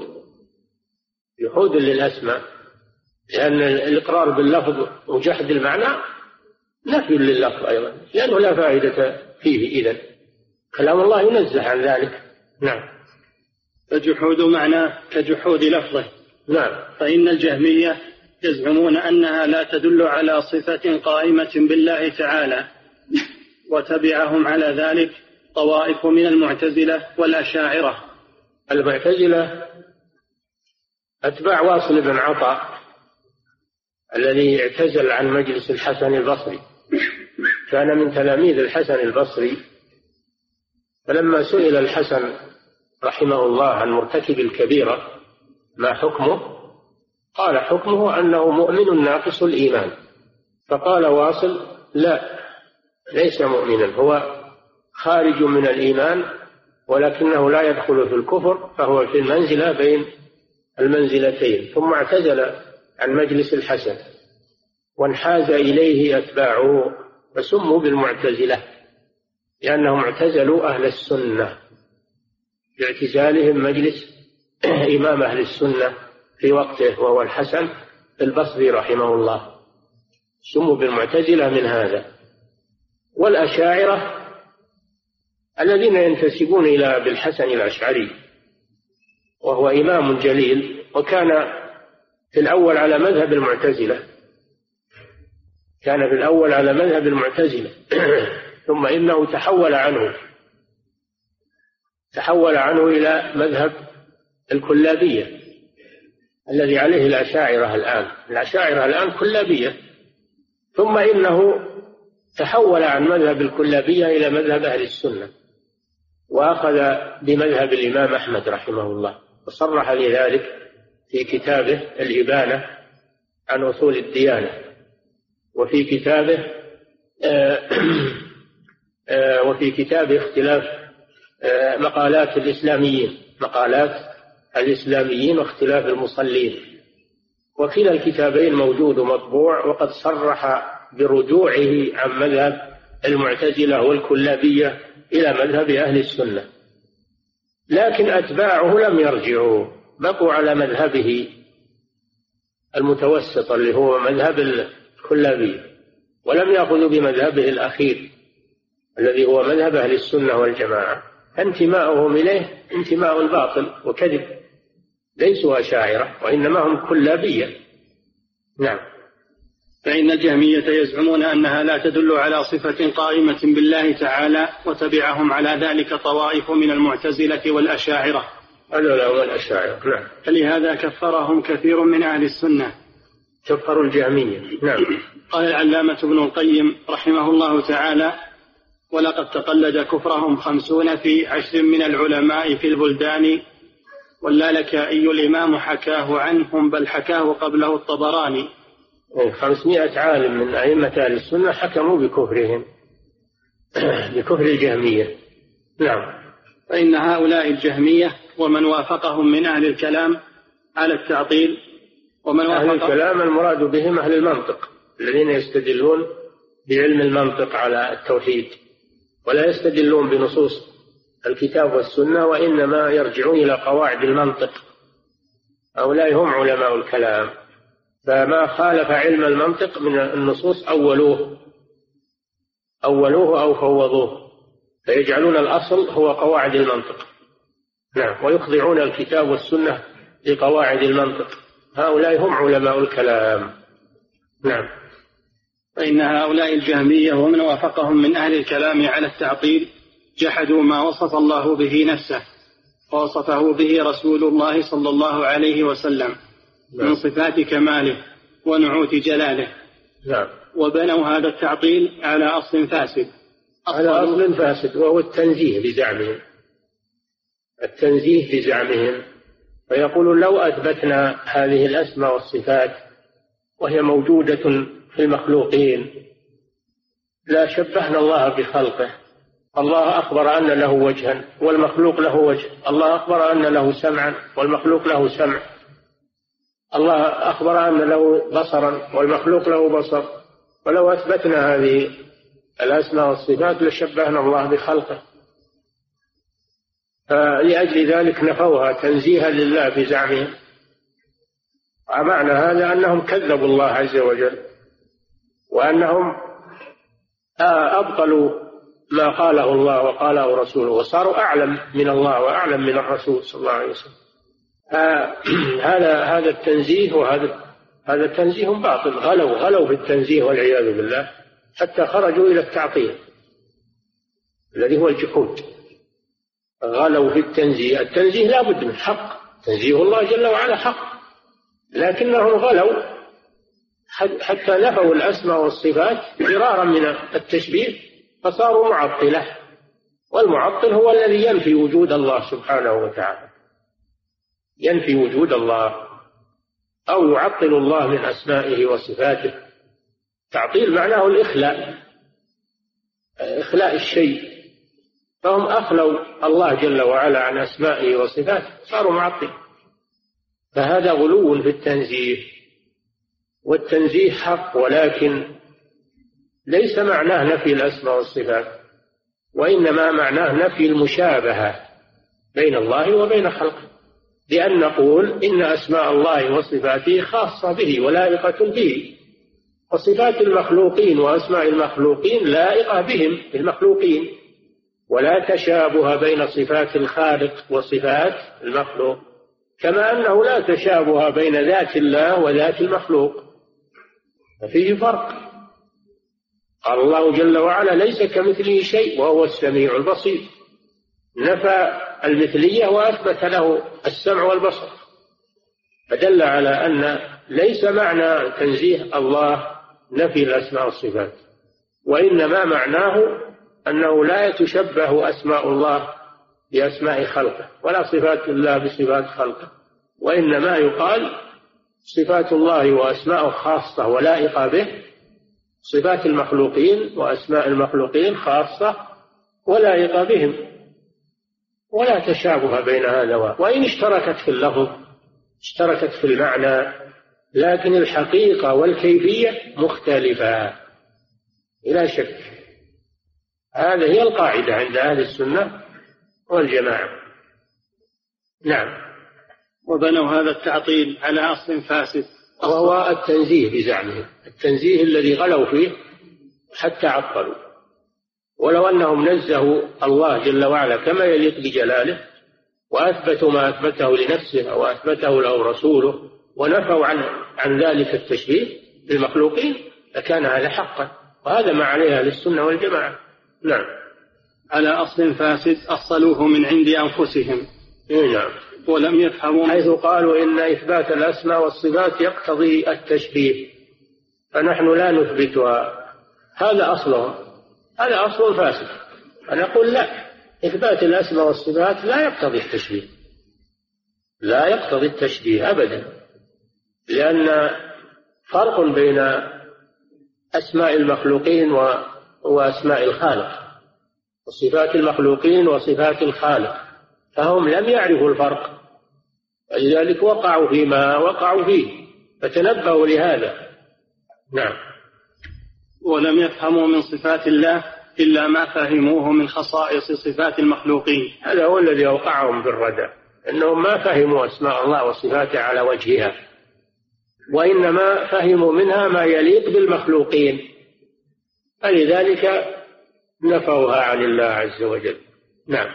جحود للأسماء. لأن الإقرار باللفظ وجحد المعنى نفي لللفظ أيضا. لأنه لا فائدة فيه إذا كلام الله ينزه عن ذلك. نعم. فجحود معناه كجحود لفظه. نعم. فإن الجهمية يزعمون أنها لا تدل على صفة قائمة بالله تعالى وتبعهم على ذلك طوائف من المعتزلة والأشاعرة. المعتزلة أتباع واصل بن عطاء الذي اعتزل عن مجلس الحسن البصري. كان من تلاميذ الحسن البصري. فلما سئل الحسن رحمه الله عن مرتكب الكبيرة ما حكمه قال حكمه أنه مؤمن ناقص الإيمان. فقال واصل لا ليس مؤمنا هو خارج من الإيمان ولكنه لا يدخل في الكفر فهو في المنزلة بين المنزلتين. ثم اعتزل عن مجلس الحسن وانحاز إليه أتباعه فسموا بالمعتزلة لأنهم اعتزلوا أهل السنة. باعتزالهم مجلس إمام أهل السنة في وقته وهو الحسن البصري رحمه الله. سموا بالمعتزلة من هذا. والأشاعرة الذين ينتسبون إلى أبي الحسن الأشعري وهو إمام جليل وكان في الأول على مذهب المعتزلة. كان في الأول على مذهب المعتزلة. ثم إنه تحول عنه. تحول عنه إلى مذهب الكلابية الذي عليه الأشاعرة الآن. الأشاعرة الآن كلابية. ثم إنه تحول عن مذهب الكلابية إلى مذهب أهل السنة. وأخذ بمذهب الإمام أحمد رحمه الله وصرح لذلك في كتابه الإبانة عن أصول الديانة وفي كتابه آه، آه، وفي كتابه اختلاف آه، مقالات الإسلاميين مقالات الإسلاميين واختلاف المصلين. وكلا الكتابين موجود ومطبوع وقد صرح برجوعه عن مذهب المعتزلة والكلابية إلى مذهب أهل السنة. لكن أتباعه لم يرجعوا بقوا على مذهبه المتوسط اللي هو مذهب الكلابية ولم يأخذوا بمذهبه الأخير الذي هو مذهب أهل السنة والجماعة. انتماؤهم إليه انتماء الباطل وكذب ليسوا أشاعرة وإنما هم كلابية. نعم. فإن الجهمية يزعمون أنها لا تدل على صفة قائمة بالله تعالى وتبعهم على ذلك طوائف من المعتزلة والأشاعرة. هذا هو الأشاعرة نعم. فلهذا كفرهم كثير من أهل السنة. كفروا الجهمية نعم. قال العلامة ابن القيم رحمه الله تعالى ولقد تقلد كفرهم خمسون في عشر من العلماء في البلدان واللالكائي الإمام حكاه عنهم بل حكاه قبله الطبراني. خمسمائة عالم من أئمة أهل السنة حكموا بكفرهم بكفر الجهمية. نعم. فإن هؤلاء الجهمية ومن وافقهم من أهل الكلام على التعطيل ومن أهل الكلام المراد بهم أهل المنطق الذين يستدلون بعلم المنطق على التوحيد ولا يستدلون بنصوص الكتاب والسنة وإنما يرجعون إلى قواعد المنطق. هؤلاء هم علماء الكلام. فما خالف علم المنطق من النصوص أولوه. أولوه أو فوضوه. فيجعلون الأصل هو قواعد المنطق. نعم ويخضعون الكتاب والسنة لقواعد المنطق. هؤلاء هم علماء الكلام. نعم. فإن هؤلاء الجهمية ومن وافقهم من أهل الكلام على التعطيل جحدوا ما وصف الله به نفسه ووصفه به رسول الله صلى الله عليه وسلم. من صفات كماله ونعوت جلاله. نعم. وبنوا هذا التعطيل على أصل فاسد. على أصل فاسد وهو التنزيه بزعمهم التنزيه بزعمهم فيقولون لو أثبتنا هذه الأسماء والصفات وهي موجودة في المخلوقين لا شبهنا الله بخلقه. الله أخبر أن له وجها والمخلوق له وجه. الله أخبر أن له سمعا والمخلوق له سمع. الله أخبر أن له بصرا والمخلوق له بصر ولو أثبتنا هذه الأسماء والصفات لشبهنا الله بخلقه. فلأجل ذلك نفوها تنزيها لله بزعمهم ومعنى هذا أنهم كذبوا الله عز وجل وأنهم أبطلوا ما قاله الله وقاله رسوله وصاروا أعلم من الله وأعلم من الرسول صلى الله عليه وسلم. آه، هذا هذا التنزيه وهذا هذا التنزيه باطل. غلوا غلوا في التنزيه والعياذ بالله حتى خرجوا إلى التعطيل الذي هو الجحود. غلوا في التنزيه. التنزيه لا بد من حق. تنزيه الله جل وعلا حق. لكنهم غلوا حتى نفوا الأسماء والصفات فرارا من التشبيه فصاروا معطلة. والمعطل هو الذي ينفي وجود الله سبحانه وتعالى. ينفي وجود الله أو يعطل الله من أسمائه وصفاته. تعطيل معناه الإخلاء إخلاء الشيء. فهم أخلوا الله جل وعلا عن أسمائه وصفاته صاروا معطل. فهذا غلو في التنزيه. والتنزيه حق ولكن ليس معناه نفي الأسماء والصفات وإنما معناه نفي المشابهة بين الله وبين خلقه. بأن نقول إن أسماء الله وصفاته خاصة به ولائقة به. وصفات المخلوقين وأسماء المخلوقين لائقة بهم المخلوقين. ولا تشابه بين صفات الخالق وصفات المخلوق كما أنه لا تشابه بين ذات الله وذات المخلوق. ففيه فرق. قال الله جل وعلا ليس كمثله شيء وهو السميع البصير. نفى المثلية وأثبت له السمع والبصر. فدل على أن ليس معنى تنزيه الله نفي الأسماء والصفات وإنما معناه أنه لا يتشبه أسماء الله بأسماء خلقه ولا صفات الله بصفات خلقه وإنما يقال صفات الله وأسماءه خاصة ولائقة به صفات المخلوقين وأسماء المخلوقين خاصة ولائقة بهم. ولا تشابه بين هذا وإن اشتركت في اللفظ اشتركت في المعنى لكن الحقيقة والكيفية مختلفة. لا شك. هذه هي القاعدة عند أهل السنة والجماعة. نعم. وبنوا هذا التعطيل على أصل فاسد. وهو التنزيه بزعمهم. التنزيه الذي غلوا فيه حتى عطلوا. ولو أنهم نزهوا الله جل وعلا كما يليق بجلاله وأثبتوا ما أثبته لنفسه أو أثبته له رسوله ونفوا عن عن ذلك التشبيه بالمخلوقين لكان هذا حقا. وهذا ما عليه أهل السنة والجماعة. نعم. على أصل فاسد أصلوه من عند أنفسهم. إيه نعم. ولم يفهموا. حيث قالوا إن إثبات الأسماء والصفات يقتضي التشبيه. فنحن لا نثبتها. هذا أصلهم. هذا أصل فاسد. فنقول لا إثبات الأسماء والصفات لا يقتضي التشبيه. لا يقتضي التشبيه أبدا لأن فرق بين أسماء المخلوقين وأسماء الخالق. وصفات المخلوقين وصفات الخالق فهم لم يعرفوا الفرق. ولذلك وقعوا فيما وقعوا فيه فتنبهوا لهذا. نعم. ولم يفهموا من صفات الله إلا ما فهموه من خصائص صفات المخلوقين. هذا هو الذي أوقعهم في الردى أنهم ما فهموا أسماء الله وصفاته على وجهها وإنما فهموا منها ما يليق بالمخلوقين. فلذلك نفوها عن الله عز وجل. نعم.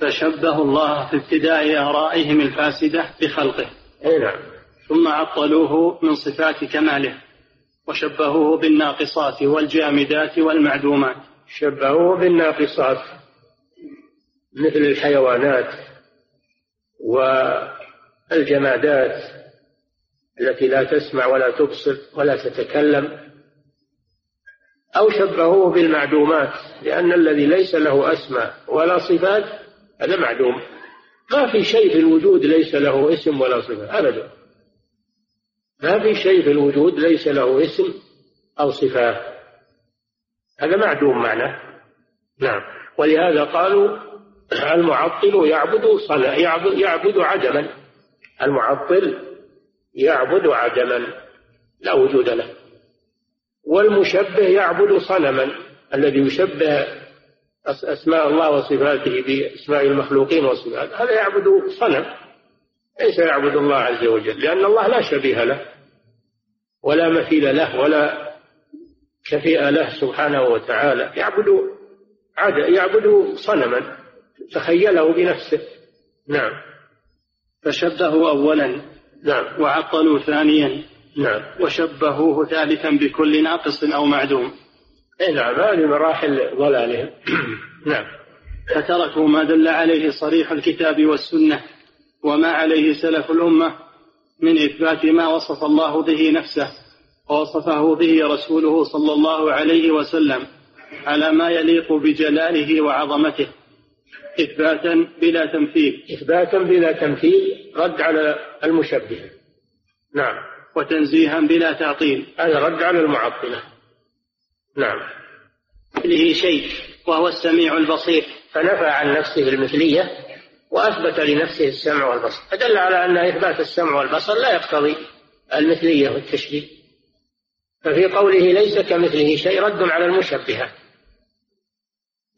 فشبهوا الله في ابتداء آرائهم الفاسدة بخلقه. أي نعم. ثم عطلوه من صفات كماله. وشبهوه بالناقصات والجامدات والمعدومات. شبهوه بالناقصات مثل الحيوانات والجمادات التي لا تسمع ولا تبصر ولا تتكلم أو شبهوه بالمعدومات لأن الذي ليس له أسماء ولا صفات هذا معدوم. ما في شيء في الوجود ليس له اسم ولا صفة أبدا. ما في شيء في الوجود ليس له اسم أو صفة. هذا معدوم معناه نعم. ولهذا قالوا المعطل يعبد صنع يعبد, يعبد عدما المعطل يعبد عدما لا وجود له. والمشبه يعبد صنما. الذي يشبه أسماء الله وصفاته بأسماء المخلوقين وصفاته. هذا يعبد صنم. ليس يعبد الله عز وجل لأن الله لا شبيه له. ولا مثيل له ولا كفيء له سبحانه وتعالى. يعبد يعبد صنما تخيله بنفسه. نعم. فشبهوا أولا نعم. وعطلوا ثانيا نعم. وشبهوه ثالثا بكل ناقص أو معدوم. اي نعم. هذه مراحل ضلالهم. نعم. فتركوا ما دل عليه صريح الكتاب والسنة وما عليه سلف الأمة من إثبات ما وصف الله به نفسه ووصفه به رسوله صلى الله عليه وسلم على ما يليق بجلاله وعظمته إثباتا بلا تمثيل. إثباتا بلا تمثيل رد على المشبه. نعم. وتنزيها بلا تعطيل. هذا رد على المعطلة. نعم. مثله شيء وهو السميع البصير. فنفى عن نفسه المثلية وأثبت لنفسه السمع والبصر. فدل على أن إثبات السمع والبصر لا يقتضي المثلية والتشبيه. ففي قوله ليس كمثله شيء رد على المشبهة.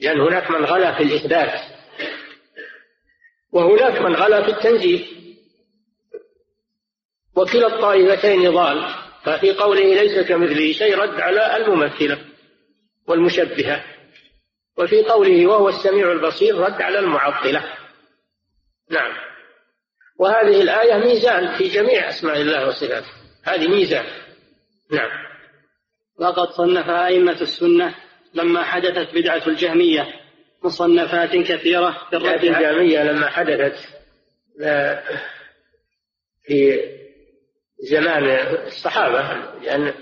لأن هناك من غلا في الإثبات وهناك من غلا في التنزيل وكلا الطائفتين ضال ففي قوله ليس كمثله شيء رد على الممثلة والمشبهة. وفي قوله وهو السميع البصير رد على المعطلة. نعم. وهذه الآية ميزان في جميع أسماء الله وصفاته. هذه ميزان. نعم. وقد صنف أئمة السنة لما حدثت بدعة الجهمية مصنفات كثيرة في الرد الجهمية لما حدثت في زمان الصحابة لأن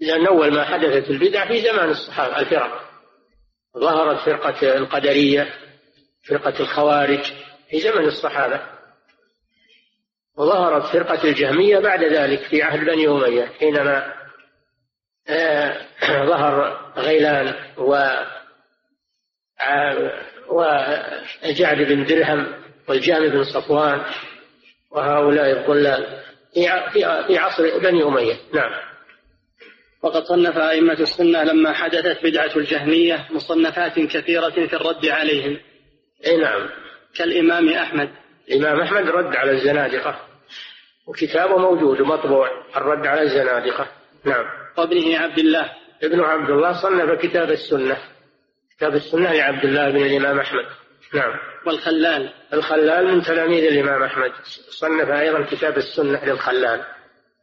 لأن أول ما حدثت البدع في زمان الصحابة الفرق. ظهرت فرقة القدرية فرقة الخوارج. في زمن الصحابة وظهرت فرقة الجهمية بعد ذلك في عهد بني أمية حينما آه، ظهر غيلان و وجعد بن درهم والجام بن صفوان وهؤلاء الضلال في عصر بني أمية. نعم. وقد صنف أئمة السنة لما حدثت بدعة الجهمية مصنفات كثيرة في الرد عليهم. أي نعم. كالإمام أحمد. الإمام أحمد رد على الزنادقة. وكتابه موجود ومطبوع الرد على الزنادقة. نعم. وابنه عبد الله ابن عبد الله صنف كتاب السنة. كتاب السنة لعبد الله بن الإمام أحمد. نعم. والخلال. الخلال من تلاميذ الإمام أحمد. صنف أيضا كتاب السنة للخلال.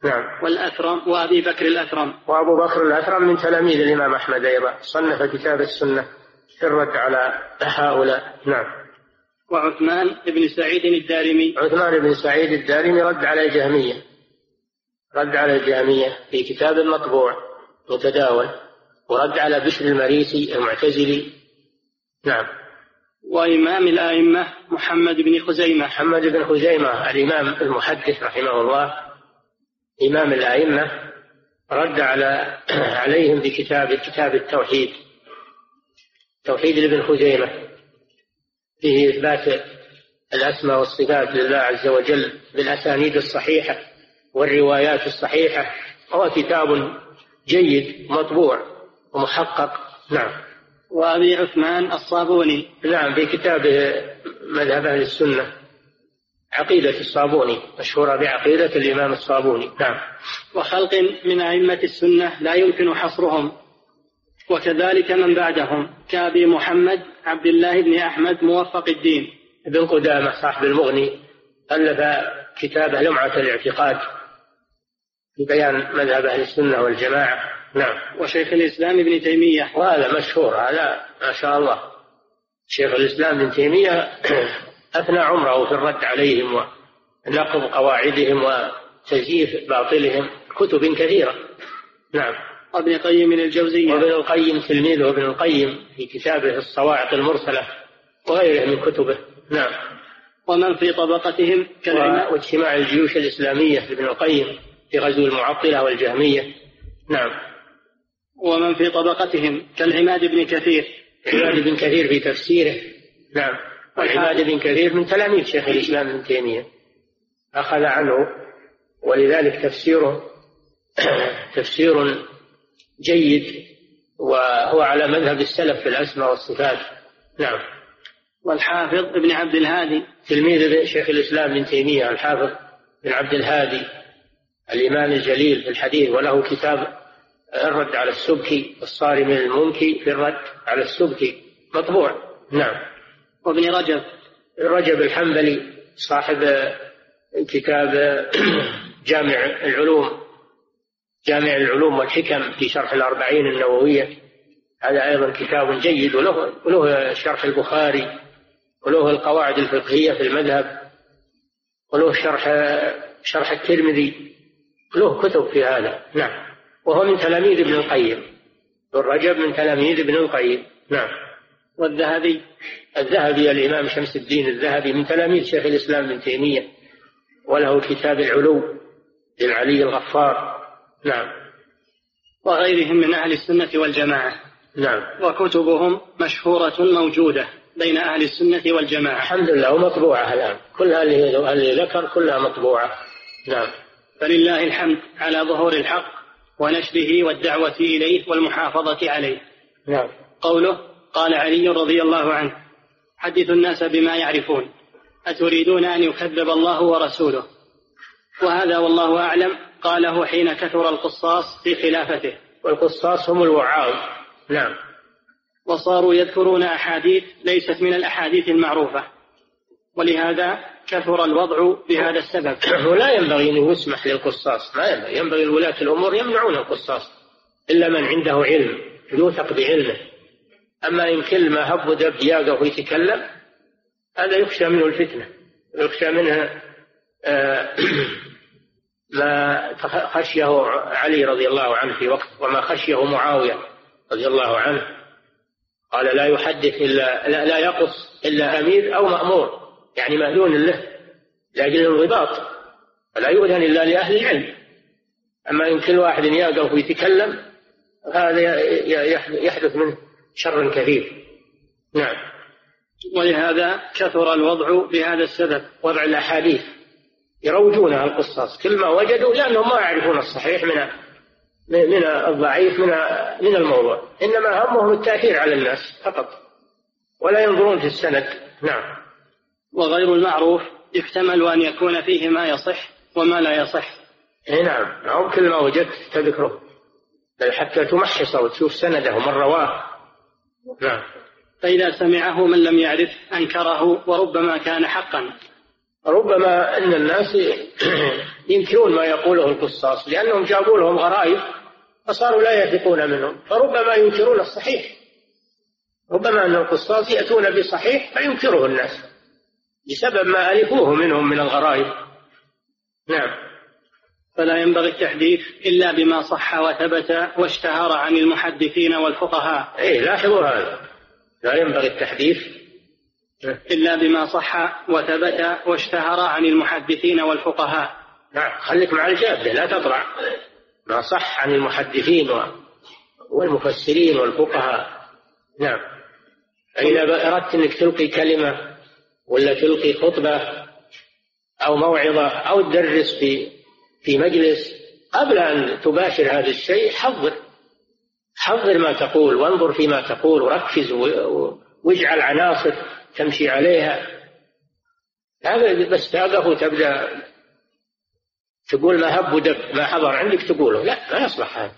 نعم. والأثرم وأبي بكر الأثرم. وأبو بكر الأثرم من تلاميذ الإمام أحمد أيضا. صنف كتاب السنة في الرد على هؤلاء. نعم. وعثمان بن سعيد الدارمي. عثمان بن سعيد الدارمي رد على الجهمية. رد على الجهمية في كتاب مطبوع متداول ورد على بشر المريسي المعتزلي. نعم. وإمام الأئمة محمد بن خزيمة. محمد بن خزيمة الإمام المحدث رحمه الله. إمام الأئمة رد على عليهم بكتاب كتاب التوحيد. توحيد لابن خزيمة. فيه إثبات الأسماء والصفات لله عز وجل بالأسانيد الصحيحة والروايات الصحيحة هو كتاب جيد مطبوع ومحقق. نعم. وأبي عثمان الصابوني. نعم في كتابه مذهب أهل السنة عقيدة الصابوني مشهورة بعقيدة الإمام الصابوني. نعم. وخلق من أئمة السنة لا يمكن حصرهم. وكذلك من بعدهم كأبي محمد عبد الله بن أحمد موفق الدين. ابن قدامة صاحب المغني ألف كتابه لمعة الاعتقاد في بيان مذهب أهل السنة والجماعة. نعم. وشيخ الإسلام ابن تيمية. وهذا مشهور هذا ما شاء الله. شيخ الإسلام ابن تيمية أثنى عمره في الرد عليهم ونقض قواعدهم وتزييف باطلهم كتب كثيرة. نعم. وابن القيم من الجوزية. وابن القيم تلميذه ابن القيم في كتابه الصواعق المرسلة وغيره من كتبه. نعم. ومن في طبقتهم كالعماء واجتماع الجيوش الإسلامية لابن القيم في غزو المعطلة والجهمية. نعم. ومن في طبقتهم كالعماد بن كثير. عماد بن كثير في تفسيره. نعم. والعباد بن كثير من تلاميذ شيخ الإسلام ابن تيمية. أخذ عنه ولذلك تفسيره تفسير جيد وهو على مذهب السلف في الأسماء والصفات. نعم. والحافظ ابن عبد الهادي. تلميذ شيخ الإسلام ابن تيمية الحافظ بن عبد الهادي الإمام الجليل في الحديث وله كتاب الرد على السبكي الصارم المنكي في الرد على السبكي مطبوع. نعم. وابن رجب. رجب الحنبلي صاحب كتاب جامع العلوم. جامع العلوم والحكم في شرح الأربعين النووية. هذا أيضا كتاب جيد وله, وله شرح البخاري وله القواعد الفقهية في المذهب وله شرح شرح الترمذي له كتب في هذا. نعم. وهو من تلاميذ ابن القيم. ابن رجب من تلاميذ ابن القيم. نعم. والذهبي الذهبي الإمام شمس الدين الذهبي من تلاميذ شيخ الإسلام ابن تيمية وله كتاب العلو للعلي الغفار. نعم. وغيرهم من أهل السنة والجماعة. نعم. وكتبهم مشهورة موجودة بين أهل السنة والجماعة. الحمد لله ومطبوعة الآن. كلها اللي, اللي ذكر كلها مطبوعة. نعم. فلله الحمد على ظهور الحق ونشره والدعوة إليه والمحافظة عليه. نعم. قوله قال علي رضي الله عنه حدثوا الناس بما يعرفون أتريدون أن يكذب الله ورسوله؟ وهذا والله أعلم قاله حين كثر القصاص في خلافته. والقصاص هم الوعاظ. نعم. وصاروا يذكرون أحاديث ليست من الأحاديث المعروفة. ولهذا كثر الوضع بهذا السبب. ولا ينبغي أن يسمح للقصاص. ما ينبغي. ينبغي لولاة الأمور يمنعون القصاص. إلا من عنده علم يوثق بعلمه. أما إن كل ما هب ودب يقف ويتكلم هذا يخشى منه الفتنة. يخشى منها آه، ما خشيه علي رضي الله عنه في وقت وما خشيه معاوية رضي الله عنه. قال لا يحدث إلا لا, لا يقص إلا أمير أو مأمور يعني مأذون له لأجل الانضباط. فلا يؤذن إلا لأهل العلم. أما إن كل واحد يقف ويتكلم هذا يحدث منه شر كبير نعم. ولهذا كثر الوضع بهذا السبب وضع الأحاديث. يروجونها القصاص. كل ما وجدوا لأنهم ما يعرفون الصحيح من من الضعيف من من الموضوع. إنما همهم التأثير على الناس فقط. ولا ينظرون في السند. نعم. وغير المعروف يحتمل أن يكون فيه ما يصح وما لا يصح. إي نعم. أو كل ما وجدت تذكره. بل حتى تمحصه وتشوف سنده من رواه. نعم. فإذا سمعه من لم يعرف أنكره وربما كان حقا. ربما أن الناس ينكرون ما يقوله القصاص لأنهم جابوا لهم غرائب فصاروا لا يثقون منهم فربما ينكرون الصحيح. ربما أن القصاص يأتون بصحيح فينكره الناس بسبب ما ألفوه منهم من الغرائب. نعم. فلا ينبغي التحديث إلا بما صح وثبت واشتهر عن المحدثين والفقهاء. إيه لاحظوا هذا. لا ينبغي التحديث إلا بما صح وثبت واشتهر عن المحدثين والفقهاء. نعم خليك مع الجادة لا تطلع ما صح عن المحدثين والمفسرين والفقهاء. نعم. فإذا أردت أنك تلقي كلمة ولا تلقي خطبة أو موعظة أو تدرس في في مجلس؟ قبل أن تباشر هذا الشيء حضر. حضر ما تقول وانظر فيما تقول وركز واجعل عناصر تمشي عليها. هذا بس تقف وتبدا تقول ما هب ودب ما حضر عندك تقوله. لا ما يصلح هذا.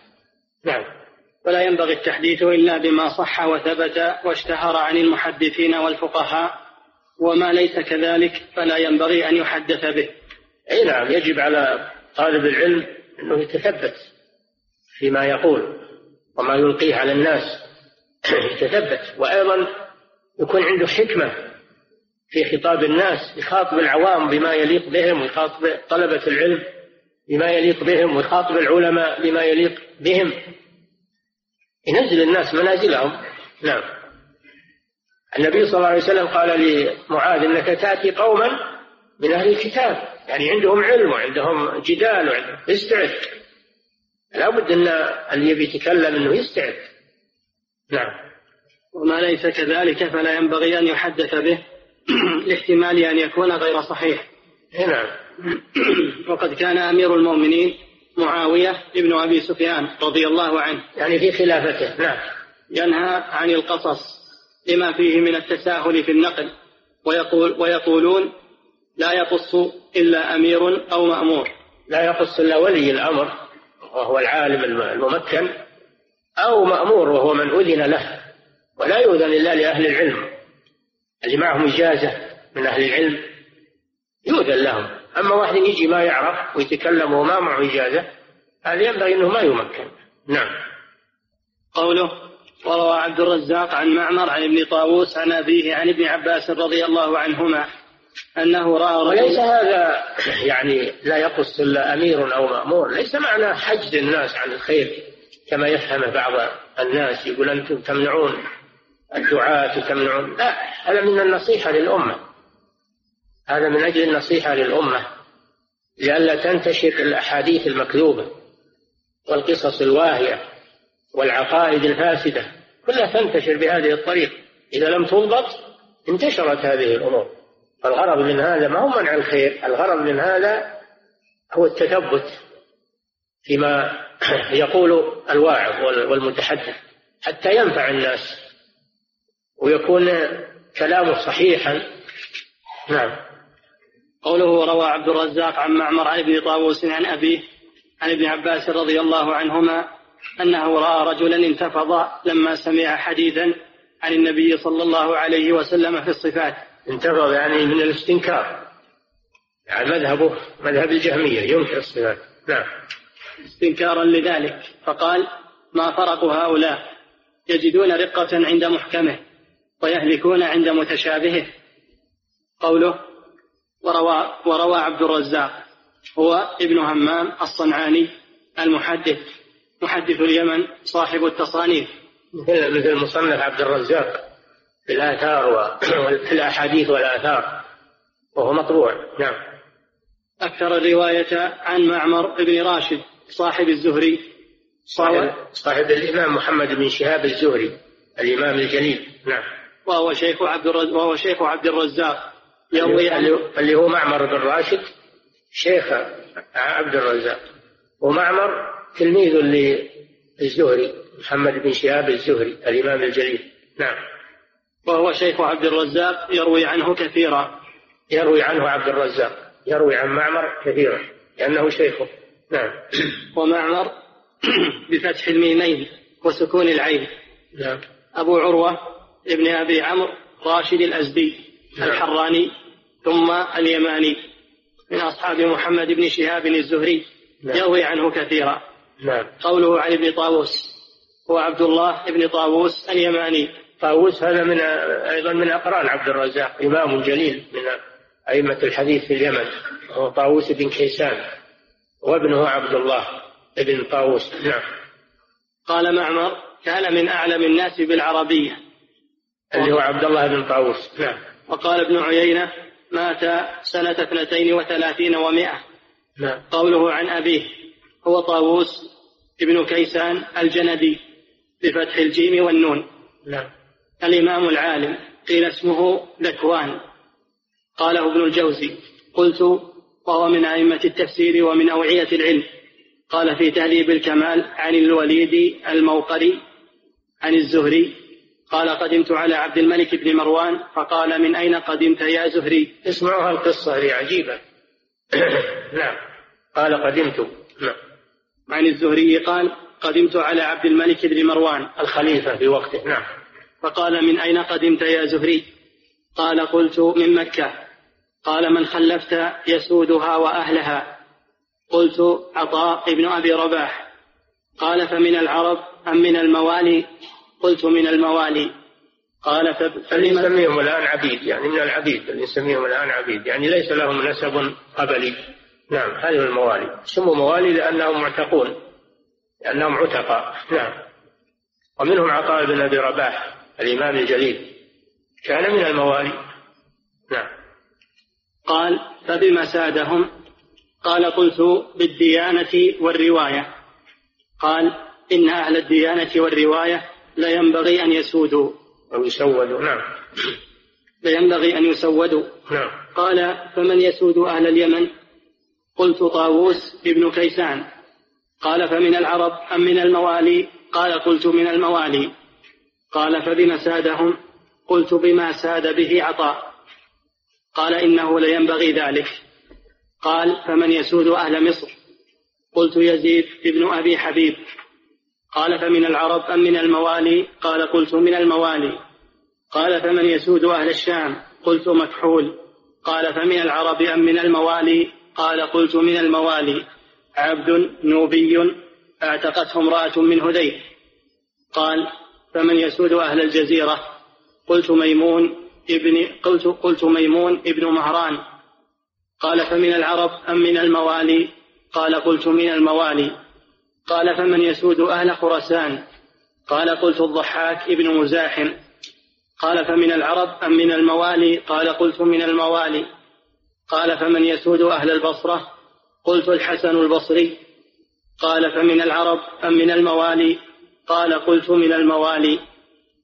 نعم. ولا ينبغي التحديث إلا بما صح وثبت واشتهر عن المحدثين والفقهاء وما ليس كذلك فلا ينبغي أن يحدث به. أي نعم يجب على طالب العلم أنه يتثبت فيما يقول وما يلقيه على الناس. يتثبت. وأيضا يكون عنده حكمة في خطاب الناس يخاطب العوام بما يليق بهم ويخاطب طلبة العلم بما يليق بهم ويخاطب العلماء بما يليق بهم. ينزل الناس منازلهم. نعم. النبي صلى الله عليه وسلم قال لمعاذ إنك تأتي قوما من أهل الكتاب. يعني عندهم علم وعندهم جدال وعندهم استعد لابد إن اللي يبي يتكلم إنه يستعد. نعم. وما ليس كذلك فلا ينبغي أن يحدث به لاحتمال أن يكون غير صحيح. نعم. وقد كان أمير المؤمنين معاوية ابن أبي سفيان رضي الله عنه يعني في خلافته. نعم. ينهى عن القصص لما فيه من التساهل في النقل ويقول ويقولون لا يقص إلا أمير أو مأمور. لا يقص إلا ولي الأمر وهو العالم الممكن أو مأمور وهو من أذن له. ولا يؤذن إلا لأهل العلم. اللي معهم إجازة من أهل العلم يؤذن لهم. أما واحد يجي ما يعرف ويتكلم وما معه إجازة هذا ينبغي أنه ما يمكن. نعم. قوله وروى عبد الرزاق عن معمر عن ابن طاووس عن أبيه عن ابن عباس رضي الله عنهما أنه رأى وليس هذا يعني لا يقص إلا أمير أو مأمور. ليس معنى حجز الناس عن الخير كما يفهم بعض الناس يقول أنتم تمنعون الدعاة تمنعون لا هذا من النصيحة للأمة. هذا من أجل النصيحة للأمة. لئلا تنتشر الأحاديث المكذوبة والقصص الواهية والعقائد الفاسدة كلها تنتشر بهذه الطريقة. إذا لم تضبط انتشرت هذه الأمور. الغرض من هذا ما هو منع الخير الغرض من هذا هو التثبت فيما يقول الواعظ والمتحدث. حتى ينفع الناس ويكون كلامه صحيحا. نعم. قوله روى عبد الرزاق عن معمر عن ابن طاووس عن أبيه عن ابن عباس رضي الله عنهما أنه رأى رجلا انتفض لما سمع حديثا عن النبي صلى الله عليه وسلم في الصفات. انتفض يعني من الاستنكار. يعني مذهبه مذهب الجهمية ينكر الصفات. نعم. استنكارا لذلك فقال ما فرق هؤلاء؟ يجدون رقة عند محكمه. ويهلكون عند متشابهه. قوله وروى, وروى عبد الرزاق هو ابن همام الصنعاني المحدث محدث اليمن صاحب التصانيف. مثل مصنف عبد الرزاق في الآثار وفي الأحاديث والآثار وهو مطبوع. نعم. أكثر الرواية عن معمر بن راشد صاحب الزهري. صاحب, صاحب الإمام محمد بن شهاب الزهري الإمام الجليل. نعم. وهو شيخ عبد الرزاق وهو شيخ عبد الرزاق. يروي اللي هو معمر بن راشد شيخ عبد الرزاق. ومعمر تلميذ للزهري محمد بن شهاب الزهري الإمام الجليل. نعم. وهو شيخ عبد الرزاق يروي عنه كثيرا. يروي عنه عبد الرزاق. يروي عن معمر كثيرا لأنه شيخه. نعم. ومعمر بفتح الميمين وسكون العين. نعم. أبو عروة ابن أبي عمرو راشد الأزدي نعم. الحراني ثم اليماني من أصحاب محمد بن شهاب الزهري نعم. يروي عنه كثيرا نعم. قوله عن ابن طاووس هو عبد الله بن طاووس اليماني طاووس هذا من أيضا من أقران عبد الرزاق إمام جليل من أئمة الحديث في اليمن هو طاووس بن كيسان وابنه عبد الله بن طاووس نعم قال معمر كان من أعلم الناس بالعربية اللي هو عبد الله بن طاووس. نعم. وقال ابن عيينة مات سنة اثنتين وثلاثين ومائة. نعم. قوله عن أبيه هو طاووس ابن كيسان الجندي بفتح الجيم والنون. نعم. الإمام العالم قيل اسمه ذكوان. قاله ابن الجوزي. قلت وهو من أئمة التفسير ومن أوعية العلم. قال في تهذيب الكمال عن الوليد الموقري عن الزهري قال قدمت على عبد الملك بن مروان فقال من أين قدمت يا زهري؟ اسمعوا القصة هذه عجيبة. نعم. قال قدمت. نعم. عن الزهري قال قدمت على عبد الملك بن مروان. الخليفة في وقته. نعم. فقال من أين قدمت يا زهري؟ قال قلت من مكة. قال من خلفت يسودها وأهلها. قلت عطاء ابن أبي رباح. قال فمن العرب أم من الموالي؟ قلت من الموالي. قال فلما نسميهم الآن عبيد يعني من العبيد اللي نسميهم الآن عبيد. يعني ليس لهم نسب قبلي. نعم هذه الموالي. سموا موالي لأنهم معتقون لأنهم عتقاء. نعم. ومنهم عطاء بن أبي رباح الإمام الجليل. كان من الموالي. نعم. قال فبما سادهم قال قلت بالديانة والرواية. قال إن أهل الديانة والرواية لا ينبغي أن يسودوا. أو يسودوا نعم. لا ينبغي أن يسودوا. نعم. قال فمن يسود أهل اليمن؟ قلت طاووس ابن كيسان. قال فمن العرب أم من الموالي؟ قال قلت من الموالي. قال فبما سادهم؟ قلت بما ساد به عطاء. قال إنه لينبغي ذلك. قال فمن يسود أهل مصر؟ قلت يزيد ابن أبي حبيب. قال فمن العرب أم من الموالي؟ قال قلت من الموالي. قال فمن يسود أهل الشام؟ قلت مكحول. قال فمن العرب أم من الموالي؟ قال قلت من الموالي. عبد نوبي اعتقته امرأة من هذيل قال فمن يسود أهل الجزيرة؟ قلت ميمون ابن قلت قلت ميمون ابن مهران. قال فمن العرب أم من الموالي؟ قال قلت من الموالي. قال فمن يسود أهل خراسان؟ قال قلت الضحاك ابن مزاحم. قال فمن العرب أم من الموالي؟ قال قلت من الموالي. قال فمن يسود أهل البصرة؟ قلت الحسن البصري. قال فمن العرب أم من الموالي؟ قال قلت من الموالي.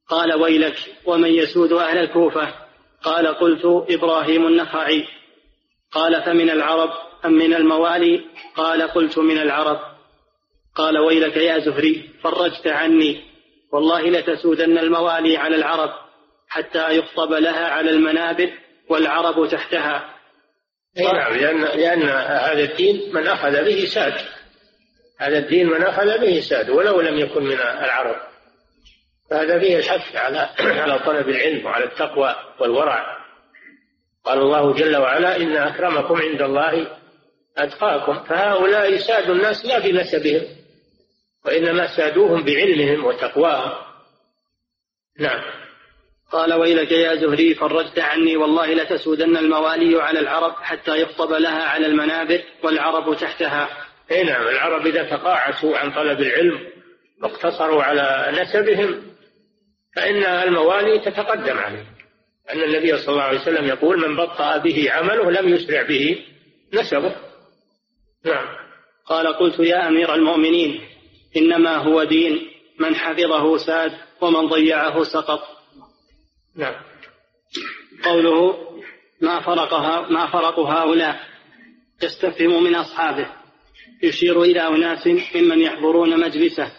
قال ويلك ومن يسود أهل الكوفة؟ قال قلت إبراهيم النخعي. قال فمن العرب أم من الموالي؟ قال قلت من العرب. قال ويلك يا زهري فرجت عني. والله لتسودن الموالي على العرب حتى يخطب لها على المنابر والعرب تحتها. نعم لأن, لأن هذا الدين من أخذ به ساد هذا الدين من أخذ به ساد ولو لم يكن من العرب. فهذا فيه الحث على على طلب العلم وعلى التقوى والورع. قال الله جل وعلا إن أكرمكم عند الله أتقاكم. فهؤلاء سادوا الناس لا بنسبهم وإنما سادوهم بعلمهم وتقواهم. نعم. قال ويلك يا زهري فرجت عني والله لتسودن الموالي على العرب حتى يخطب لها على المنابر والعرب تحتها. إي نعم العرب إذا تقاعسوا عن طلب العلم واقتصروا على نسبهم فإن الموالي تتقدم عليه. أن النبي صلى الله عليه وسلم يقول من بطأ به عمله لم يسرع به نسبه. نعم. قال قلت يا أمير المؤمنين إنما هو دين من حفظه ساد ومن ضيعه سقط. نعم. قوله ما فرقها ما فرق هؤلاء؟ يستفهم من أصحابه. يشير إلى أناس ممن يحضرون مجلسه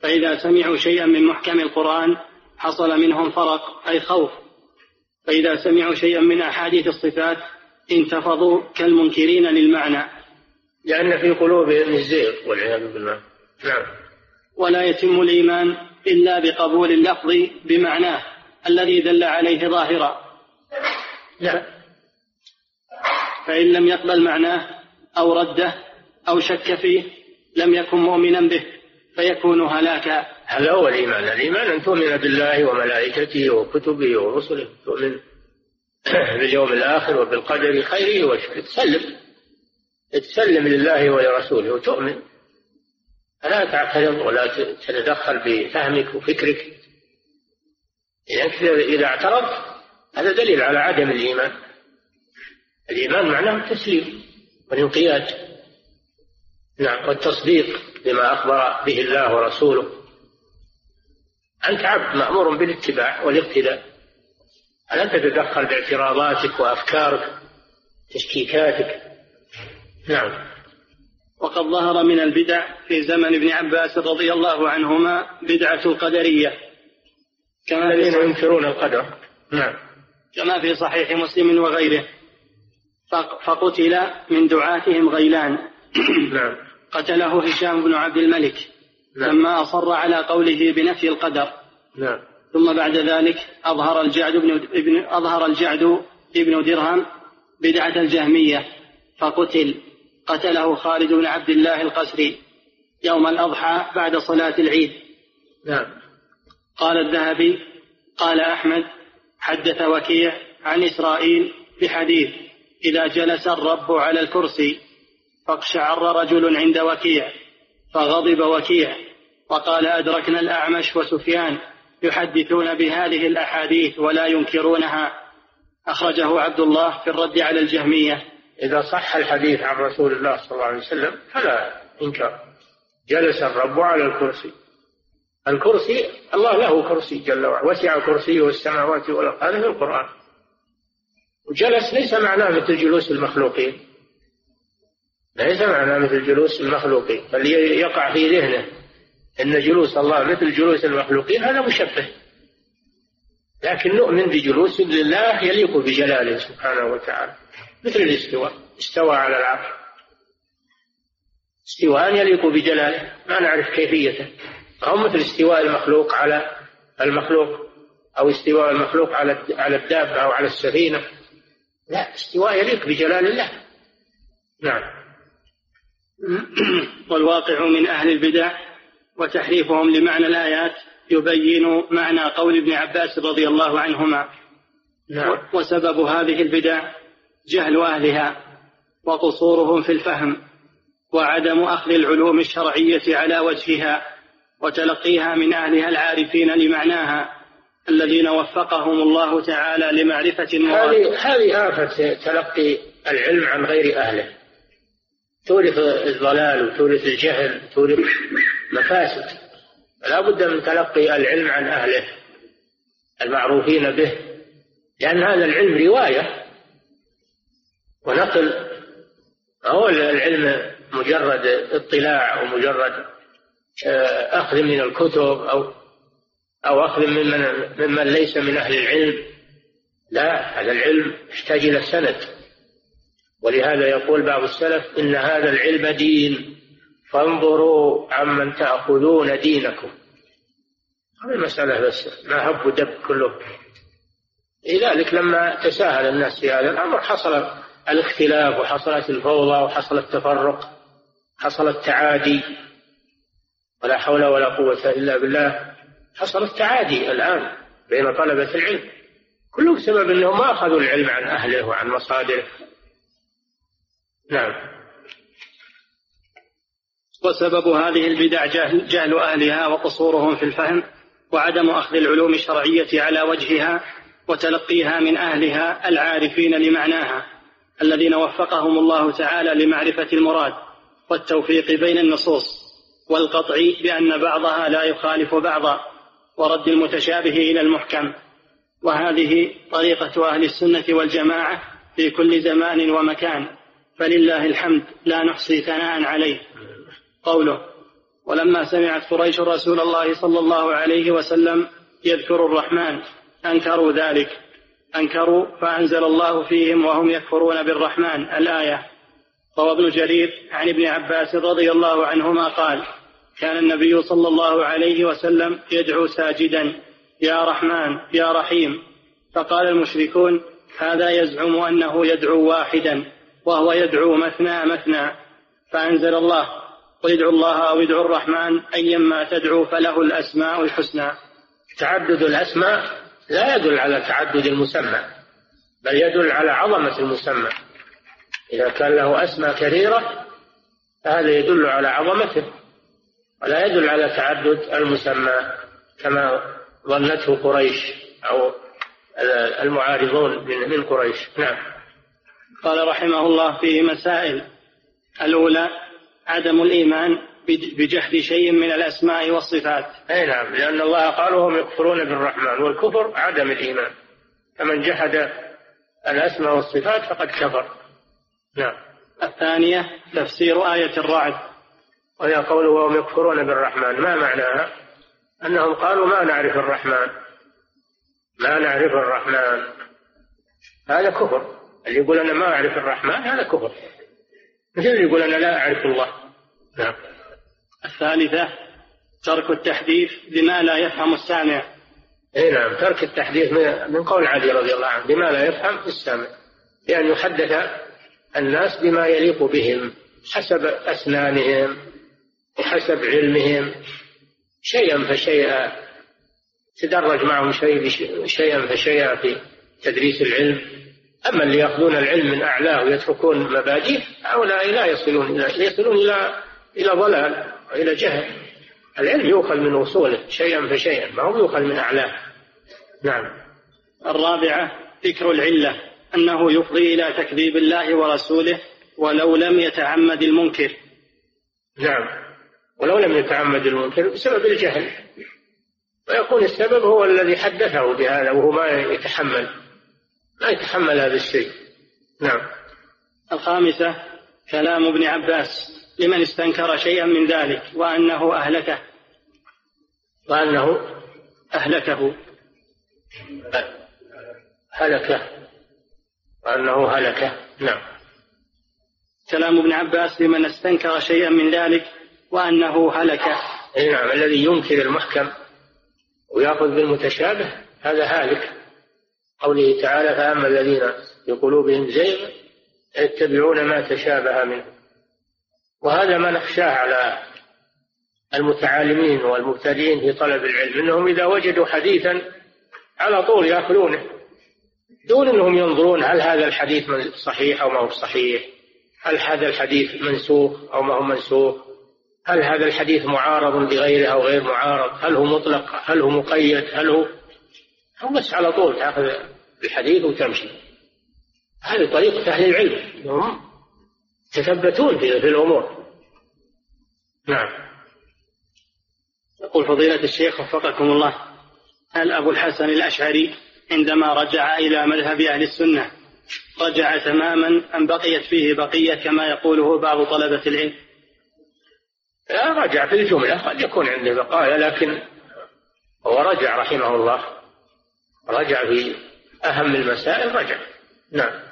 فإذا سمعوا شيئا من محكم القرآن حصل منهم فرق أي خوف. فإذا سمعوا شيئا من أحاديث الصفات انتفضوا كالمنكرين للمعنى. لأن في قلوبهم الزيغ والعياذ بالله. نعم. ولا يتم الإيمان إلا بقبول اللفظ بمعناه الذي دل عليه ظاهرا. نعم. فإن لم يقبل معناه أو رده أو شك فيه لم يكن مؤمنا به فيكون هلاكا. هذا هو الإيمان. الإيمان أن تؤمن بالله وملائكته وكتبه ورسله تؤمن باليوم الآخر وبالقدر خيره وشره تسلم. تسلم لله ولرسوله وتؤمن. فلا تعترض ولا تتدخل بفهمك وفكرك؟ إذا اعترض هذا دليل على عدم الإيمان. الإيمان معناه التسليم والانقياد. نعم والتصديق بما أخبر به الله ورسوله. أنت عبد مأمور بالاتباع والاقتداء ألا تتدخل باعتراضاتك وأفكارك تشكيكاتك؟ نعم. وقد ظهر من البدع في زمن ابن عباس رضي الله عنهما بدعة القدرية. كما الذين ينكرون القدر. نعم. كما في صحيح مسلم وغيره. فقتل من دعاتهم غيلان. نعم. قتله هشام بن عبد الملك. نعم. لما أصر على قوله بنفي القدر. نعم. ثم بعد ذلك أظهر الجعد بن ابن أظهر الجعد ابن درهم بدعة الجهمية. فقتل. قتله خالد بن عبد الله القسري يوم الأضحى بعد صلاة العيد. نعم. قال الذهبي قال أحمد حدث وكيع عن إسرائيل بحديث إذا جلس الرب على الكرسي فاقشعر رجل عند وكيع فغضب وكيع وقال أدركنا الأعمش وسفيان يحدثون بهذه الأحاديث ولا ينكرونها. أخرجه عبد الله في الرد على الجهمية. إذا صح الحديث عن رسول الله صلى الله عليه وسلم فلا إنكار. جلس الرب على الكرسي. الكرسي الله له كرسي جل وعلا. وسع كرسيه السماوات والأرض. هذا في القرآن. وجلس ليس معناه مثل جلوس المخلوقين. ليس معناه مثل جلوس المخلوقين. بل يقع في ذهنه إن جلوس الله مثل جلوس المخلوقين. هذا مشبه. لكن نؤمن بجلوس لله يليق بجلاله سبحانه وتعالى. مثل الاستواء استوى على العرش. استواء يليق بجلاله ما نعرف كيفيته. أو مثل استواء المخلوق على المخلوق أو استواء المخلوق على على الدابة أو على السفينة. لا استواء يليق بجلال الله. نعم. والواقع من أهل البدع وتحريفهم لمعنى الآيات يبين معنى قول ابن عباس رضي الله عنهما. نعم. وسبب هذه البدع جهل أهلها وقصورهم في الفهم وعدم أخذ العلوم الشرعية على وجهها وتلقيها من أهلها العارفين لمعناها الذين وفقهم الله تعالى لمعرفة المراد. هذه آفة تلقي العلم عن غير أهله. تورث الضلال وتورث الجهل تورث مفاسد. لا بد من تلقي العلم عن أهله المعروفين به لأن هذا العلم رواية. ونقل هو العلم مجرد اطلاع ومجرد آه، أخذ من الكتب أو أو أخذ ممن ممن ليس من أهل العلم. لا هذا العلم يحتاج إلى سند ولهذا يقول بعض السلف إن هذا العلم دين. فانظروا عمن تأخذون دينكم. هذه المسألة بس ما هب ودب كله. لذلك لما تساهل الناس في هذا الأمر حصل الاختلاف وحصلت الفوضى وحصل التفرق حصل التعادي ولا حول ولا قوة إلا بالله حصل التعادي الآن بين طلبة العلم. كله بسبب أنهم ما أخذوا العلم عن أهله وعن مصادره. نعم. وسبب هذه البدع جهل, أهلها وقصورهم في الفهم وعدم أخذ العلوم الشرعية على وجهها وتلقيها من أهلها العارفين لمعناها. الذين وفقهم الله تعالى لمعرفة المراد والتوفيق بين النصوص والقطع بأن بعضها لا يخالف بعضا ورد المتشابه إلى المحكم. وهذه طريقة أهل السنة والجماعة في كل زمان ومكان. فلله الحمد لا نحصي ثناء عليه. قوله ولما سمعت قريش رسول الله صلى الله عليه وسلم يذكر الرحمن أنكروا ذلك. أنكروا فأنزل الله فيهم وهم يكفرون بالرحمن الآية. روى ابن جرير عن ابن عباس رضي الله عنهما قال كان النبي صلى الله عليه وسلم يدعو ساجدا يا رحمن يا رحيم فقال المشركون هذا يزعم أنه يدعو واحدا وهو يدعو مثنى مثنى فأنزل الله قل ادعوا الله أو ادعوا الرحمن أيما تدعو فله الأسماء الحسنى تعدد الأسماء لا يدل على تعدد المسمى بل يدل على عظمة المسمى. إذا كان له أسماء كثيرة فهذا يدل على عظمته ولا يدل على تعدد المسمى كما ظنته قريش أو المعارضون من قريش. نعم. قال رحمه الله فيه مسائل. الأولى عدم الإيمان. بجحد شيء من الأسماء والصفات. أي نعم لأن الله قال وهم يكفرون بالرحمن والكفر عدم الإيمان. فمن جحد الأسماء والصفات فقد كفر. نعم. الثانية تفسير آية الرعد. وهي قوله وهم يكفرون بالرحمن. ما معناها أنهم قالوا ما نعرف الرحمن. ما نعرف الرحمن. هذا كفر. اللي يقول أنا ما أعرف الرحمن هذا كفر. مثل اللي يقول أنا لا أعرف الله. نعم. الثالثة ترك التحديث بما لا يفهم السامع. إي نعم ترك التحديث من قول علي رضي الله عنه بما لا يفهم السامع. بأن يحدث الناس بما يليق بهم حسب أسنانهم وحسب علمهم. شيئا فشيئا تدرج معهم شيء شيئا فشيئا في تدريس العلم. أما اللي يأخذون العلم من أعلاه ويتركون مبادئه هؤلاء لا يصلون إلى يصلون إلى إلى ضلال. وإلى جهل. العلم يؤخذ من أصوله شيئا فشيئا ما هو يؤخذ من أعلاه نعم. الرابعة ذكر العلة أنه يفضي إلى تكذيب الله ورسوله ولو لم يتعمد المنكر. نعم. ولو لم يتعمد المنكر بسبب الجهل. ويكون السبب هو الذي حدثه بهذا وهو ما يتحمل. ما يتحمل هذا الشيء. نعم. الخامسة كلام ابن عباس. لمن استنكر شيئا من ذلك وأنه أهلكه. وأنه أهلكه. هلكه وأنه هلكه نعم. كلام ابن عباس لمن استنكر شيئا من ذلك وأنه هلك. أي نعم الذي ينكر المحكم ويأخذ بالمتشابه هذا هالك. قوله تعالى فأما الذين في قلوبهم زيغ يتبعون ما تشابه منه. وهذا ما نخشاه على المتعالمين والمبتدئين في طلب العلم إنهم إذا وجدوا حديثا على طول ياخذونه دون إنهم ينظرون هل هذا الحديث صحيح أو ما هو صحيح هل هذا الحديث منسوخ أو ما هو منسوخ هل هذا الحديث معارض بغيره أو غير معارض هل هو مطلق هل هو مقيد هل هو هو بس على طول تأخذ الحديث وتمشي. هذه طريقة أهل العلم يتثبتون في, في الأمور. نعم. يقول فضيلة الشيخ وفقكم الله هل أبو الحسن الأشعري عندما رجع إلى مذهب أهل السنة رجع تماما أم بقيت فيه بقية كما يقوله بعض طلبة العلم؟ لا رجع في الجملة قد يكون عنده بقايا لكن هو رجع رحمه الله. رجع في أهم المسائل رجع. نعم.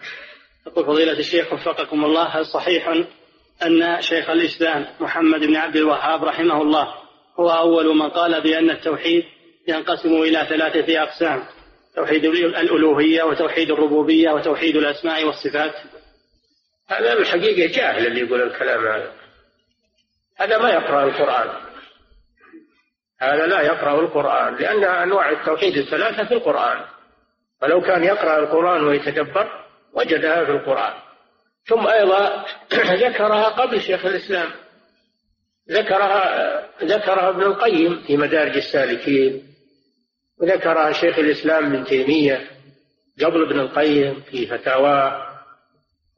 يقول فضيلة الشيخ وفقكم الله هل صحيح أن شيخ الإسلام محمد بن عبد الوهاب رحمه الله هو أول من قال بأن التوحيد ينقسم إلى ثلاثة أقسام؟ توحيد الألوهية وتوحيد الربوبية وتوحيد الأسماء والصفات. هذا الحقيقة جاهل اللي يقول الكلام هذا. هذا ما يقرأ القرآن. هذا لا يقرأ القرآن لأن أنواع التوحيد الثلاثة في القرآن. ولو كان يقرأ القرآن ويتدبر وجدها في القرآن. ثم أيضا ذكرها قبل شيخ الإسلام. ذكرها ذكرها ابن القيم في مدارج السالكين. وذكرها شيخ الإسلام ابن تيمية قبل ابن القيم في فتاواه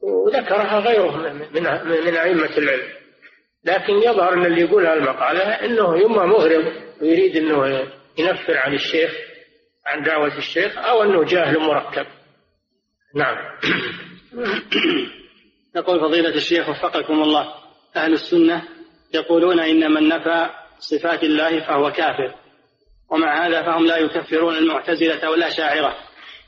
وذكرها غيره من من أئمة العلم. لكن يظهر أن اللي يقول هالمقالة أنه إما مهرم ويريد أنه ينفر عن الشيخ عن دعوة الشيخ أو أنه جاهل مركب. نعم. يقول فضيلة الشيخ وفقكم الله أهل السنة يقولون إن من نفى صفات الله فهو كافر ومع هذا فهم لا يكفرون المعتزلة والأشاعرة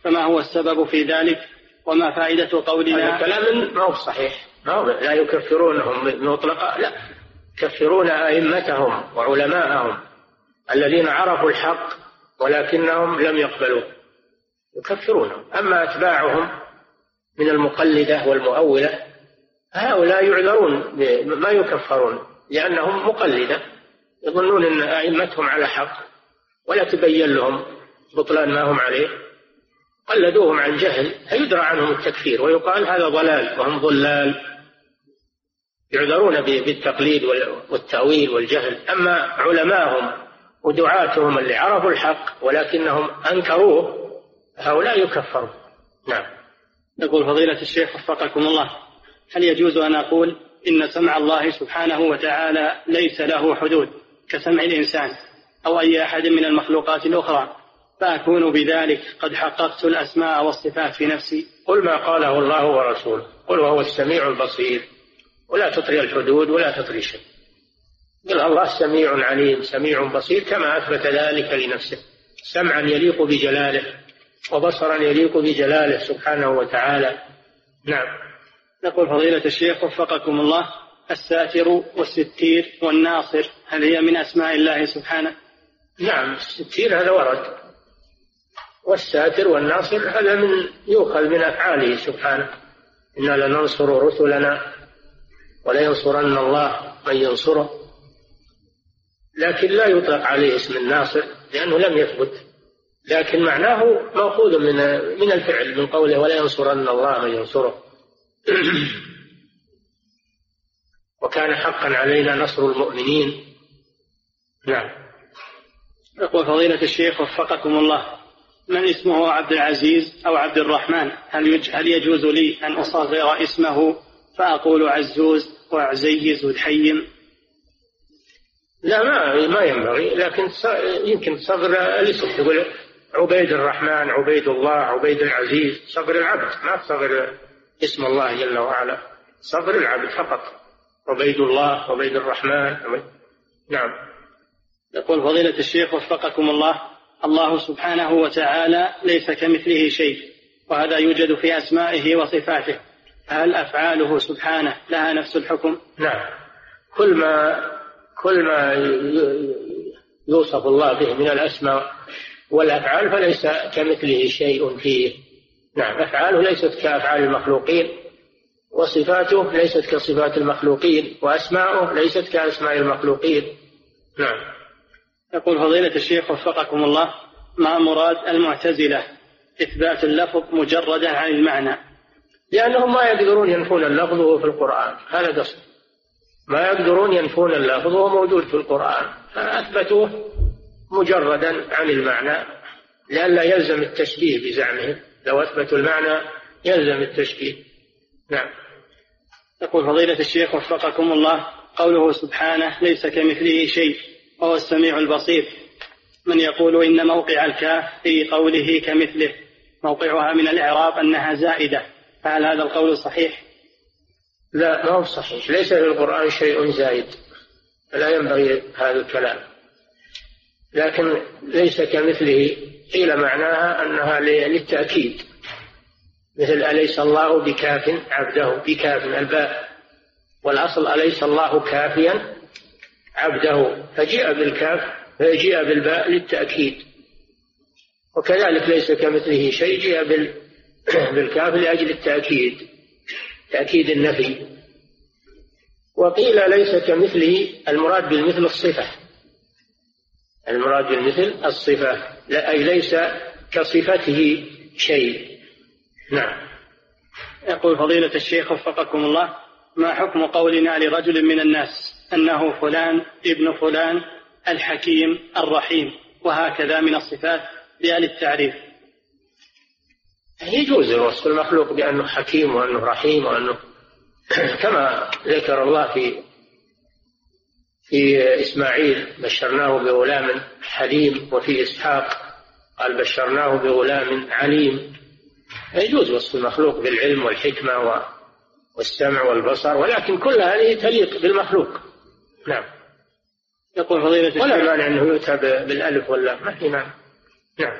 فما هو السبب في ذلك؟ وما فائدة قولنا؟ هذا كلام ما هو صحيح. ما هو لا يكفرونهم مطلقا لا. يكفرون أئمتهم وعلماءهم الذين عرفوا الحق ولكنهم لم يقبلوه. يكفرونهم أما أتباعهم من المقلدة والمؤولة هؤلاء يعذرون ما يكفرون لأنهم مقلدة. يظنون أن أئمتهم على حق ولا تبين لهم بطلان ما هم عليه. قلدوهم عن جهل فيدرى عنهم التكفير ويقال هذا ضلال وهم ضلال. يعذرون بالتقليد والتأويل والجهل. أما علماءهم ودعاتهم اللي عرفوا الحق ولكنهم أنكروه هؤلاء يكفرون. نعم. يقول فضيلة الشيخ وفقكم الله هل يجوز أن أقول إن سمع الله سبحانه وتعالى ليس له حدود كسمع الإنسان أو أي أحد من المخلوقات الأخرى؟ فأكون بذلك قد حققت الأسماء والصفات في نفسي. قل ما قاله الله ورسوله. قل وهو السميع البصير. ولا تطري الحدود ولا تطري شيء قل الله سميع عليم سميع بصير كما أثبت ذلك لنفسه. سمعا يليق بجلاله. وبصرا يليق بجلاله سبحانه وتعالى. نعم. نقول فضيلة الشيخ وفقكم الله الساتر والستير والناصر هل هي من أسماء الله سبحانه؟ نعم الستير هذا ورد. والساتر والناصر هذا من يؤخذ من أفعاله سبحانه. إنا لننصر رسلنا ولينصرن الله من ينصره. لكن لا يطلق عليه اسم الناصر لأنه لم يثبت. لكن معناه مأخوذ من من الفعل من قوله ولا ينصرن الله من ينصره. وكان حقا علينا نصر المؤمنين. نعم. يقول فضيلة الشيخ وفقكم الله. من اسمه عبد العزيز أو عبد الرحمن؟ هل هل يجوز لي أن أصغر اسمه فأقول عزوز وعزيز وتحيم لا ما ما ينبغي لكن يمكن تصغر الاسم تقول عبيد الرحمن عبيد الله عبيد العزيز. صغر العبد ما تصغر اسم الله جل وعلا. صغر العبد فقط. عبيد الله عبيد الرحمن نعم. يقول فضيلة الشيخ وفقكم الله الله سبحانه وتعالى ليس كمثله شيء وهذا يوجد في أسمائه وصفاته. هل أفعاله سبحانه لها نفس الحكم؟ نعم. كل ما كل ما يوصف الله به من الأسماء والأفعال فليس كمثله شيء فيه. نعم أفعاله ليست كأفعال المخلوقين وصفاته ليست كصفات المخلوقين وأسماؤه ليست كأسماء المخلوقين. نعم. يقول فضيلة الشيخ وفقكم الله ما مراد المعتزلة؟ إثبات اللفظ مجردا عن المعنى. لأنهم ما يقدرون ينفون اللفظ وهو في القرآن هذا قصد. ما يقدرون ينفون اللفظ وهو موجود في القرآن فأثبتوه. مجردا عن المعنى لئلا يلزم التشبيه بزعمهم لو أثبتوا المعنى يلزم التشبيه نعم. يقول فضيلة الشيخ وفقكم الله قوله سبحانه ليس كمثله شيء وهو السميع البصير. من يقول إن موقع الكاف في قوله كمثله موقعها من الإعراب أنها زائدة. فهل هذا القول صحيح؟ لا ما هو صحيح. ليس في القرآن شيء زايد فلا ينبغي هذا الكلام. لكن ليس كمثله قيل معناها أنها للتأكيد. مثل أليس الله بكاف عبده؟ بكاف الباء. والأصل أليس الله كافيا عبده؟ فجيء بالكاف فجيء بالباء للتأكيد. وكذلك ليس كمثله شيء جيء بالكاف لأجل التأكيد تأكيد النفي. وقيل ليس كمثله المراد بالمثل الصفة. المراد بالمثل الصفة لا أي ليس كصفته شيء. نعم. يقول فضيلة الشيخ وفقكم الله ما حكم قولنا لرجل من الناس أنه فلان ابن فلان الحكيم الرحيم؟ وهكذا من الصفات بأل التعريف. يجوز الوصف المخلوق بأنه حكيم وأنه رحيم وأنه كما ذكر الله في في إسماعيل بشرناه بغلام حليم وفي إسحاق قال بشرناه بغلام عليم. يجوز وصف المخلوق بالعلم والحكمة والسمع والبصر ولكن كل هذه تليق بالمخلوق. نعم. يقول فضيلة ولا مانع أنه يؤتى بالألف ولا ما في مانع. نعم.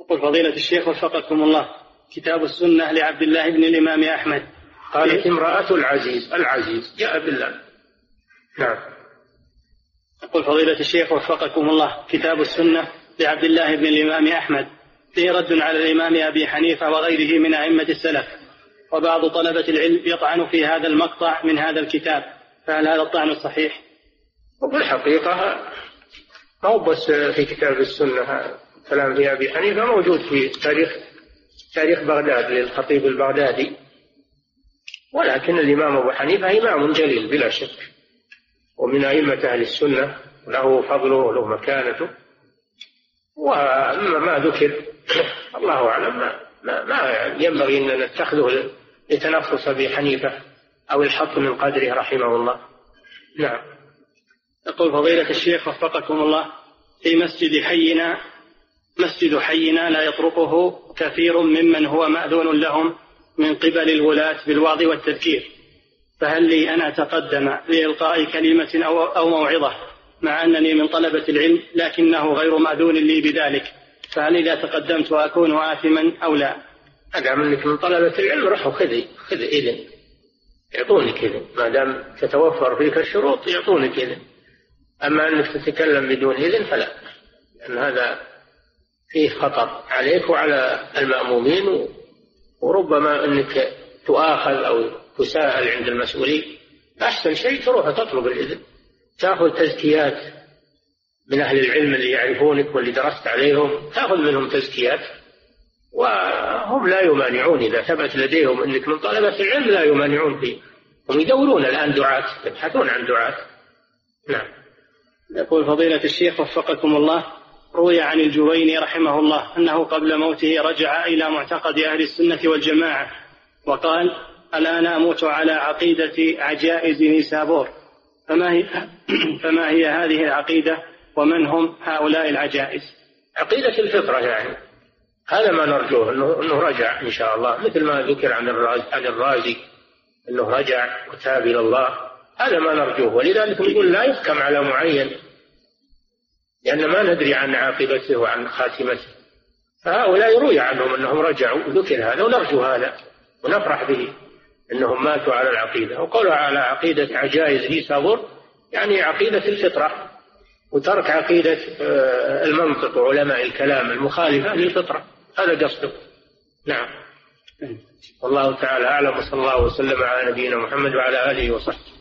يقول فضيلة الشيخ وفقكم الله كتاب السنة لعبد الله بن الإمام أحمد. قالت امرأة العزيز العزيز جاء بالله نعم. يقول فضيلة الشيخ وفقكم الله كتاب السنة لعبد الله بن الإمام أحمد فيه رد على الإمام أبي حنيفة وغيره من أئمة السلف وبعض طلبة العلم يطعن في هذا المقطع من هذا الكتاب فهل هذا الطعن صحيح؟ وفي الحقيقة هو بس في كتاب السنة كلام في أبي حنيفة موجود في تاريخ تاريخ بغداد للخطيب البغدادي ولكن الإمام أبو حنيفة إمام جليل بلا شك ومن أئمة أهل السنة له فضله وله مكانته. وأما ما ذكر الله أعلم ما, ما, ما ينبغي أن نتخذه لتنفس أبي حنيفة أو الحط من قدره رحمه الله. نعم. يقول فضيلة الشيخ وفقكم الله في مسجد حينا مسجد حينا لا يطرقه كثير ممن هو مأذون لهم من قبل الولاة بالوعظ والتذكير. فهل لي أن أتقدم لإلقاء كلمة أو, أو موعظة مع أنني من طلبة العلم لكنه غير مأذون لي بذلك؟ فهل إذا تقدمت أكون آثما أو لا؟ أدام أنك من طلبة العلم روح خذ خذ إذن. يعطونك إذن ما دام تتوفر فيك الشروط يعطونك إذن. أما أنك تتكلم بدون إذن فلا لأن هذا فيه خطر عليك وعلى المأمومين وربما أنك تؤاخذ أو تساءل عند المسؤولين. أحسن شيء تروح تطلب الإذن تأخذ تزكيات من أهل العلم اللي يعرفونك واللي درست عليهم تأخذ منهم تزكيات وهم لا يمانعون. إذا ثبت لديهم أنك من طلبة العلم لا يمانعون فيه هم يدورون الآن دعاة يبحثون عن دعاة. نعم. يقول فضيلة الشيخ وفقكم الله روي عن الجويني رحمه الله أنه قبل موته رجع إلى معتقد أهل السنة والجماعة وقال الآن أموت على عقيدة عجائز نيسابور. فما هي, فما هي هذه العقيدة ومن هم هؤلاء العجائز؟ عقيدة الفطرة يعني. هذا ما نرجوه انه رجع إن شاء الله. مثل ما ذكر عن الرازي عن الرازي إنه رجع وتاب إلى الله. هذا ما نرجوه. ولذلك نقول لا يحكم على معين. لأن ما ندري عن عاقبته وعن خاتمته. فهؤلاء يروي عنهم أنهم رجعوا وذكر هذا ونرجو هذا ونفرح به. أنهم ماتوا على العقيدة وقولوا على عقيدة عجائز نيسابور يعني عقيدة الفطرة وترك عقيدة آه، المنطق وعلماء الكلام المخالفة للفطرة هذا قصده. نعم. والله تعالى أعلم وصلى الله وسلم على نبينا محمد وعلى آله وصحبه.